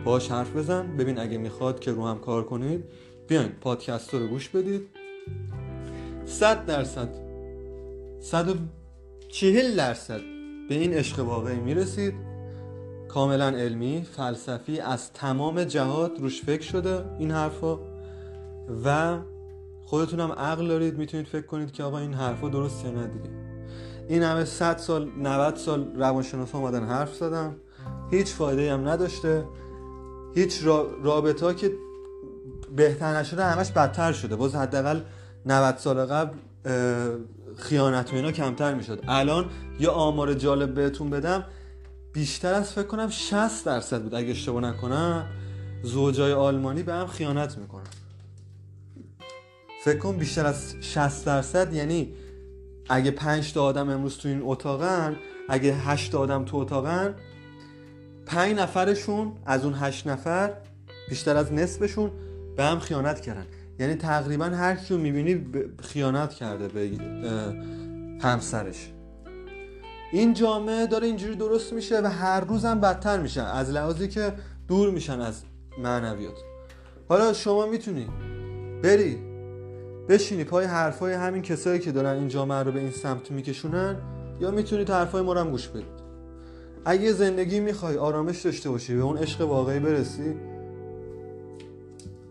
باش حرف بزن ببین اگه می‌خواد که رو هم کار کنید بیاین پادکست رو گوش بدید. صد درصد صد و چهل درصد به این عشق واقعی می‌رسید. کاملا علمی فلسفی از تمام جهات روش فکر شده این حرفا. و خودتونم عقل دارید می‌تونید فکر کنید که آقا این حرفا درست یا نه دیگه. این همه 100 سال 90 سال روانشناسا اومدن حرف زدن. هیچ فایده هم نداشته. هیچ رابطه که بهتر نشده همش بدتر شده. باز حداقل 90 سال قبل خیانت و اینا کمتر می‌شد. الان یه آمار جالب بهتون بدم بیشتر از فکر کنم 60 درصد بود. اگه اشتباه نکنم زوجای آلمانی به هم خیانت می‌کنن. فکر کن بیشتر از 60 درصد یعنی اگه 5 تا آدم امروز تو این اتاقن اگه 8 آدم تو اتاقن 5 نفرشون از اون 8 نفر بیشتر از نصفشون به هم خیانت کردن. یعنی تقریبا هر کیو می‌بینی خیانت کرده به همسرش. این جامعه داره اینجوری درست میشه و هر روزم بدتر میشن از لحاظی که دور میشن از معنویات. حالا شما می‌تونی بری بشینی پای حرفای همین کسایی که دارن این جامعه رو به این سمت میکشونن یا می‌تونی حرفای ما هم گوش بدید اگه زندگی می‌خوای آرامش داشته باشی به اون عشق واقعی برسی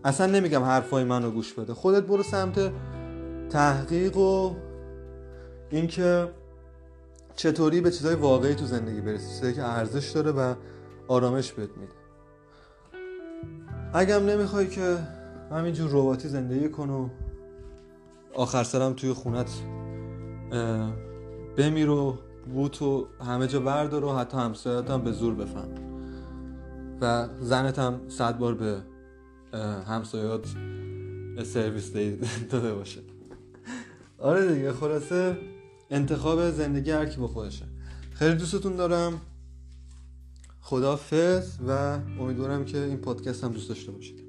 اصلا نمیگم حرفای منو گوش بده. خودت برو سمت تحقیق و اینکه چطوری به چیزای واقعی تو زندگی برسی چیزایی که ارزش داره و آرامش بهت میده. اگم نمی‌خوای که همینجور رباتی زندگی کن و آخر سرم توی خونت بمیر و بوتو همه جا بردار و حتی همسایت هم به زور بفهم. و زنت هم صد بار به همسایات سرویس داده باشه. آره دیگه خلاصه انتخاب زندگی هر کی با خودشه. خیلی دوستتون دارم. خدا و امیدوارم که این پادکست هم دوست داشته باشید.